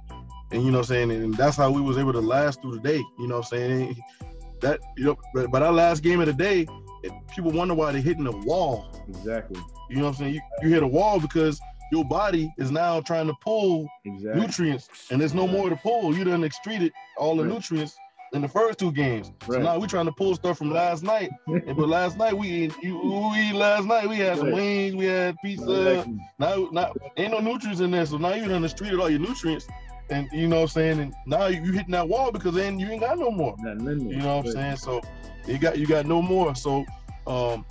and you know, what I'm saying, and that's how we was able to last through the day. You know, what I'm saying that you know, but, but our last game of the day, people wonder why they're hitting the wall. Exactly. You know what I'm saying? You, you hit a wall because your body is now trying to pull exactly. nutrients, and there's no more to pull. You done excreted all the right. nutrients in the first two games. Right. So now we're trying to pull stuff from last night. [LAUGHS] and but last night we eat, you, we last night we had some wings, we had pizza. Now, now ain't no nutrients in there, so now you done excreted all your nutrients. And you know what I'm saying? And now you, you hitting that wall because then you ain't got no more. You know what I'm saying? So you got you got no more. So um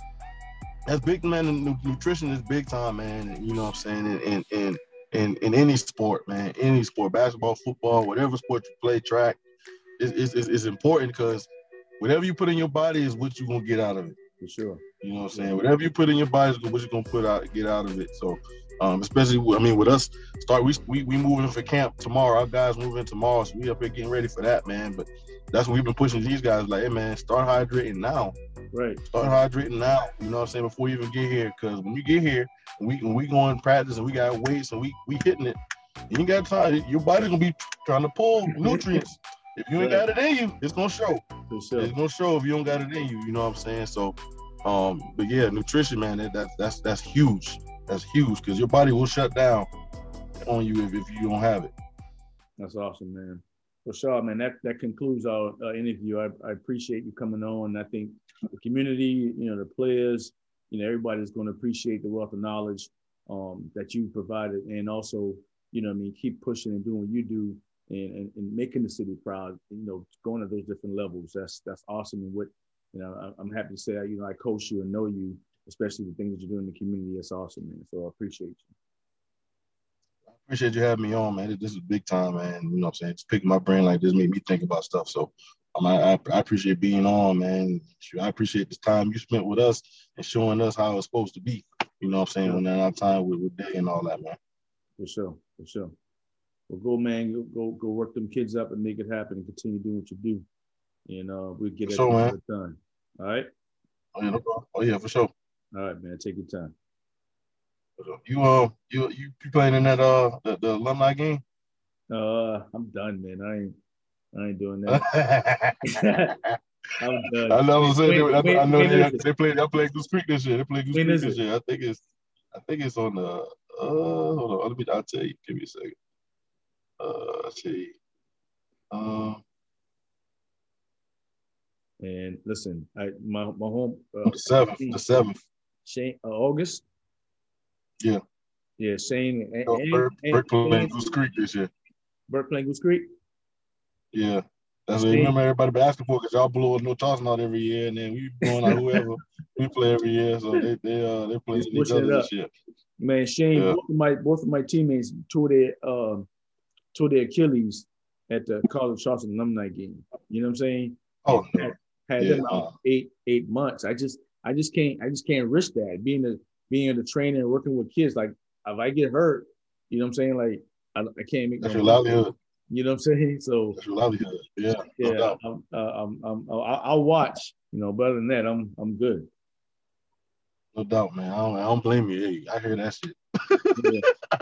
that's big man and nutrition is big time man you know what i'm saying and and and in, in any sport man any sport basketball football whatever sport you play track is is, is important because whatever you put in your body is what you're gonna get out of it. For sure. You know what i'm saying? Whatever you put in your body is what you're gonna put out get out of it. So um, especially I mean with us start we, we we moving for camp tomorrow. Our guys moving tomorrow, so we up here getting ready for that, man. But that's what we've been pushing these guys like, hey man, start hydrating now. Right. Start hydrating now. You know what I'm saying? Before you even get here, because when you get here, we when we go in practice and we got weights and we we hitting it, you ain't got time. Your body's gonna be trying to pull [LAUGHS] nutrients. If you ain't right. got it in you, it's gonna show. Sure. It's gonna show if you don't got it in you. You know what I'm saying? So, um, but yeah, nutrition, man, that, that's that's that's huge. That's huge because your body will shut down on you if, if you don't have it. That's awesome, man. Well, Shaw, man, that, that concludes our uh, interview. I, I appreciate you coming on. I think the community, you know, the players, you know, everybody's going to appreciate the wealth of knowledge um, that you provided, and also, you know, I mean, keep pushing and doing what you do and, and, and making the city proud. You know, going to those different levels. That's that's awesome. And what you know, I'm happy to say, you know, I coach you and know you, especially the things that you do in the community. That's awesome, man. So I appreciate you. I appreciate you having me on, man. This is big time, man. You know what I'm saying? Just picking my brain like this made me think about stuff. So um, I, I, appreciate being on, man. I appreciate the time you spent with us and showing us how it's supposed to be. You know what I'm saying? When our time with, with Day and all that, man. For sure, for sure. Well, go, man. Go, go, go work them kids up and make it happen and continue doing what you do. And uh, we'll get it sure, done. All right. Oh yeah, no oh yeah, for sure. All right, man. Take your time. You uh, you you, you playing in that uh the, the alumni game? Uh, I'm done, man. I ain't I ain't doing that. [LAUGHS] I'm done. I know. I'm saying. Wait, I, I know they, they play. They play Goose Creek this year. They played Goose Creek this year. I think it's. I think it's on the. Uh, hold on. Let me. I'll tell you. Give me a second. Uh, let's see. Um. And listen, I my my home uh, the seventh, the seventh, Shane uh, August. Yeah. Yeah, Shane. And, no, Burke, Burke playing Goose Creek this year. Burke playing Goose Creek. Yeah. That's what remember everybody basketball because y'all blow up no tossing out every year, and then we blowing out whoever [LAUGHS] we play every year. So they they uh they playing each other this year. Man, Shane, yeah. both of my both of my teammates tore their um tore their Achilles at the College Charleston alumni game. You know what I'm saying? Oh no had yeah. them out eight eight months. I just I just can't I just can't risk that being a being a trainer and working with kids. Like if I get hurt, you know what I'm saying? Like I, I can't make that's no your livelihood. You know what I'm saying? So that's your livelihood. Yeah, yeah. No I'm, uh, I'm, I'm, I'll, I'll watch. You know, but other than that, I'm I'm good. No doubt, man. I don't, I don't blame you. Hey, I hear that shit. Yeah.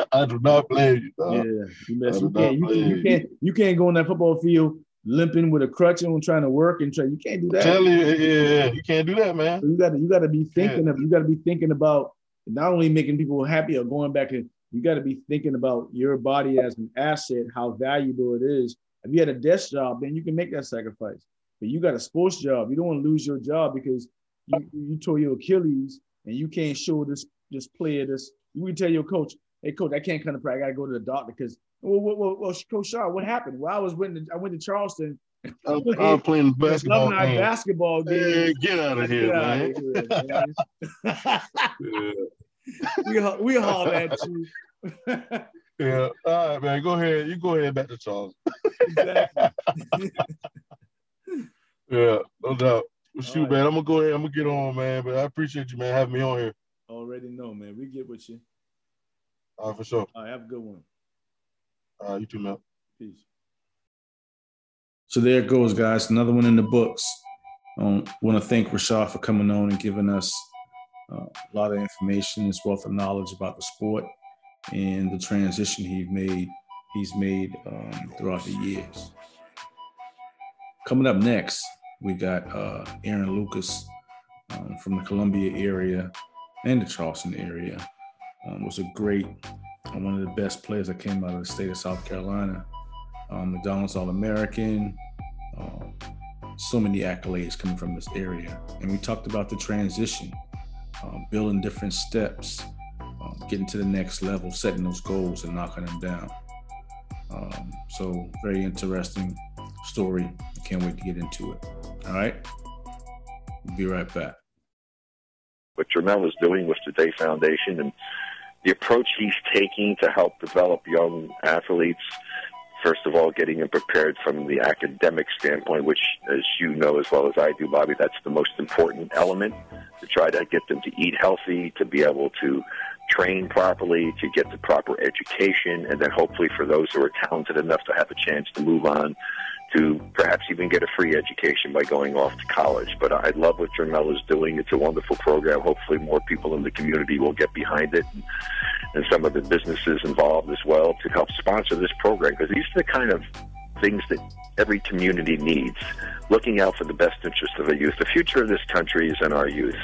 [LAUGHS] I do not blame you. Dog. Yeah, you, you, can't, you, you, can't, you can't go on that football field limping with a crutch and trying to work and try. You can't do that. Tell you, yeah, you can't do that, man. You got to, you got to be thinking yeah. of, you got to be thinking about not only making people happy or going back and you got to be thinking about your body as an asset, how valuable it is. If you had a desk job, then you can make that sacrifice. But you got a sports job. You don't want to lose your job because you, you tore your Achilles and you can't show this this player this. You can tell your coach, "Hey, coach, I can't come to practice. I got to go to the doctor because well, well, well, well, Coach Shaw, what happened? Well, I was went to, I went to Charleston. I was, I was [LAUGHS] playing basketball. Game. basketball game. Yeah, get out of here, man. Of here, man. we we haul at you. [LAUGHS] yeah. All right, man. Go ahead. You go ahead back to Charles. exactly. [LAUGHS] yeah, no doubt. Well, shoot, right. man. I'm gonna go ahead. I'm gonna get on, man. But I appreciate you, man, having me on here. Already know, man. We get with you. All right, for sure. All right, have a good one. Uh, you too, Mel. Peace. So there it goes, guys. Another one in the books. I um, want to thank Rashad for coming on and giving us uh, a lot of information, as wealth of knowledge about the sport and the transition he made. He's made um, throughout the years. Coming up next, we got uh, Aaron Lucas um, from the Columbia area and the Charleston area. Um, was a great one of the best players that came out of the state of South Carolina. Um, McDonald's All American, um, so many accolades coming from this area. And we talked about the transition, um, building different steps, um, getting to the next level, setting those goals and knocking them down. So, very interesting story. Can't wait to get into it. All right. Be right back. What Jermel is doing with the Day Foundation and the approach he's taking to help develop young athletes, first of all, getting them prepared from the academic standpoint, which, as you know as well as I do, Bobby, that's the most important element to try to get them to eat healthy, to be able to train properly, to get the proper education, and then hopefully for those who are talented enough to have a chance to move on to perhaps even get a free education by going off to college. But I love what Jermel is doing. It's a wonderful program. Hopefully, more people in the community will get behind it, and, and some of the businesses involved as well to help sponsor this program because these are the kind of things that every community needs. Looking out for the best interest of the youth. The future of this country is in our youth,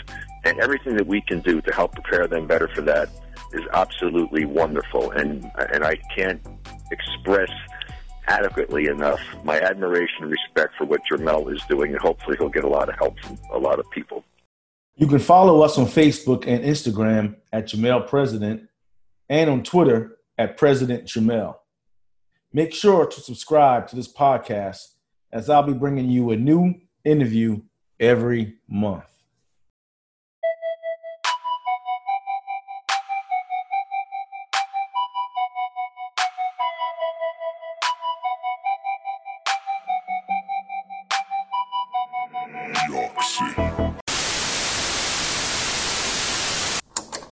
and everything that we can do to help prepare them better for that is absolutely wonderful. And and I can't express adequately enough my admiration and respect for what Jermel is doing, and hopefully he'll get a lot of help from a lot of people. You can follow us on Facebook and Instagram at Jamel President and on Twitter at President Jamel. Make sure to subscribe to this podcast as I'll be bringing you a new interview every month.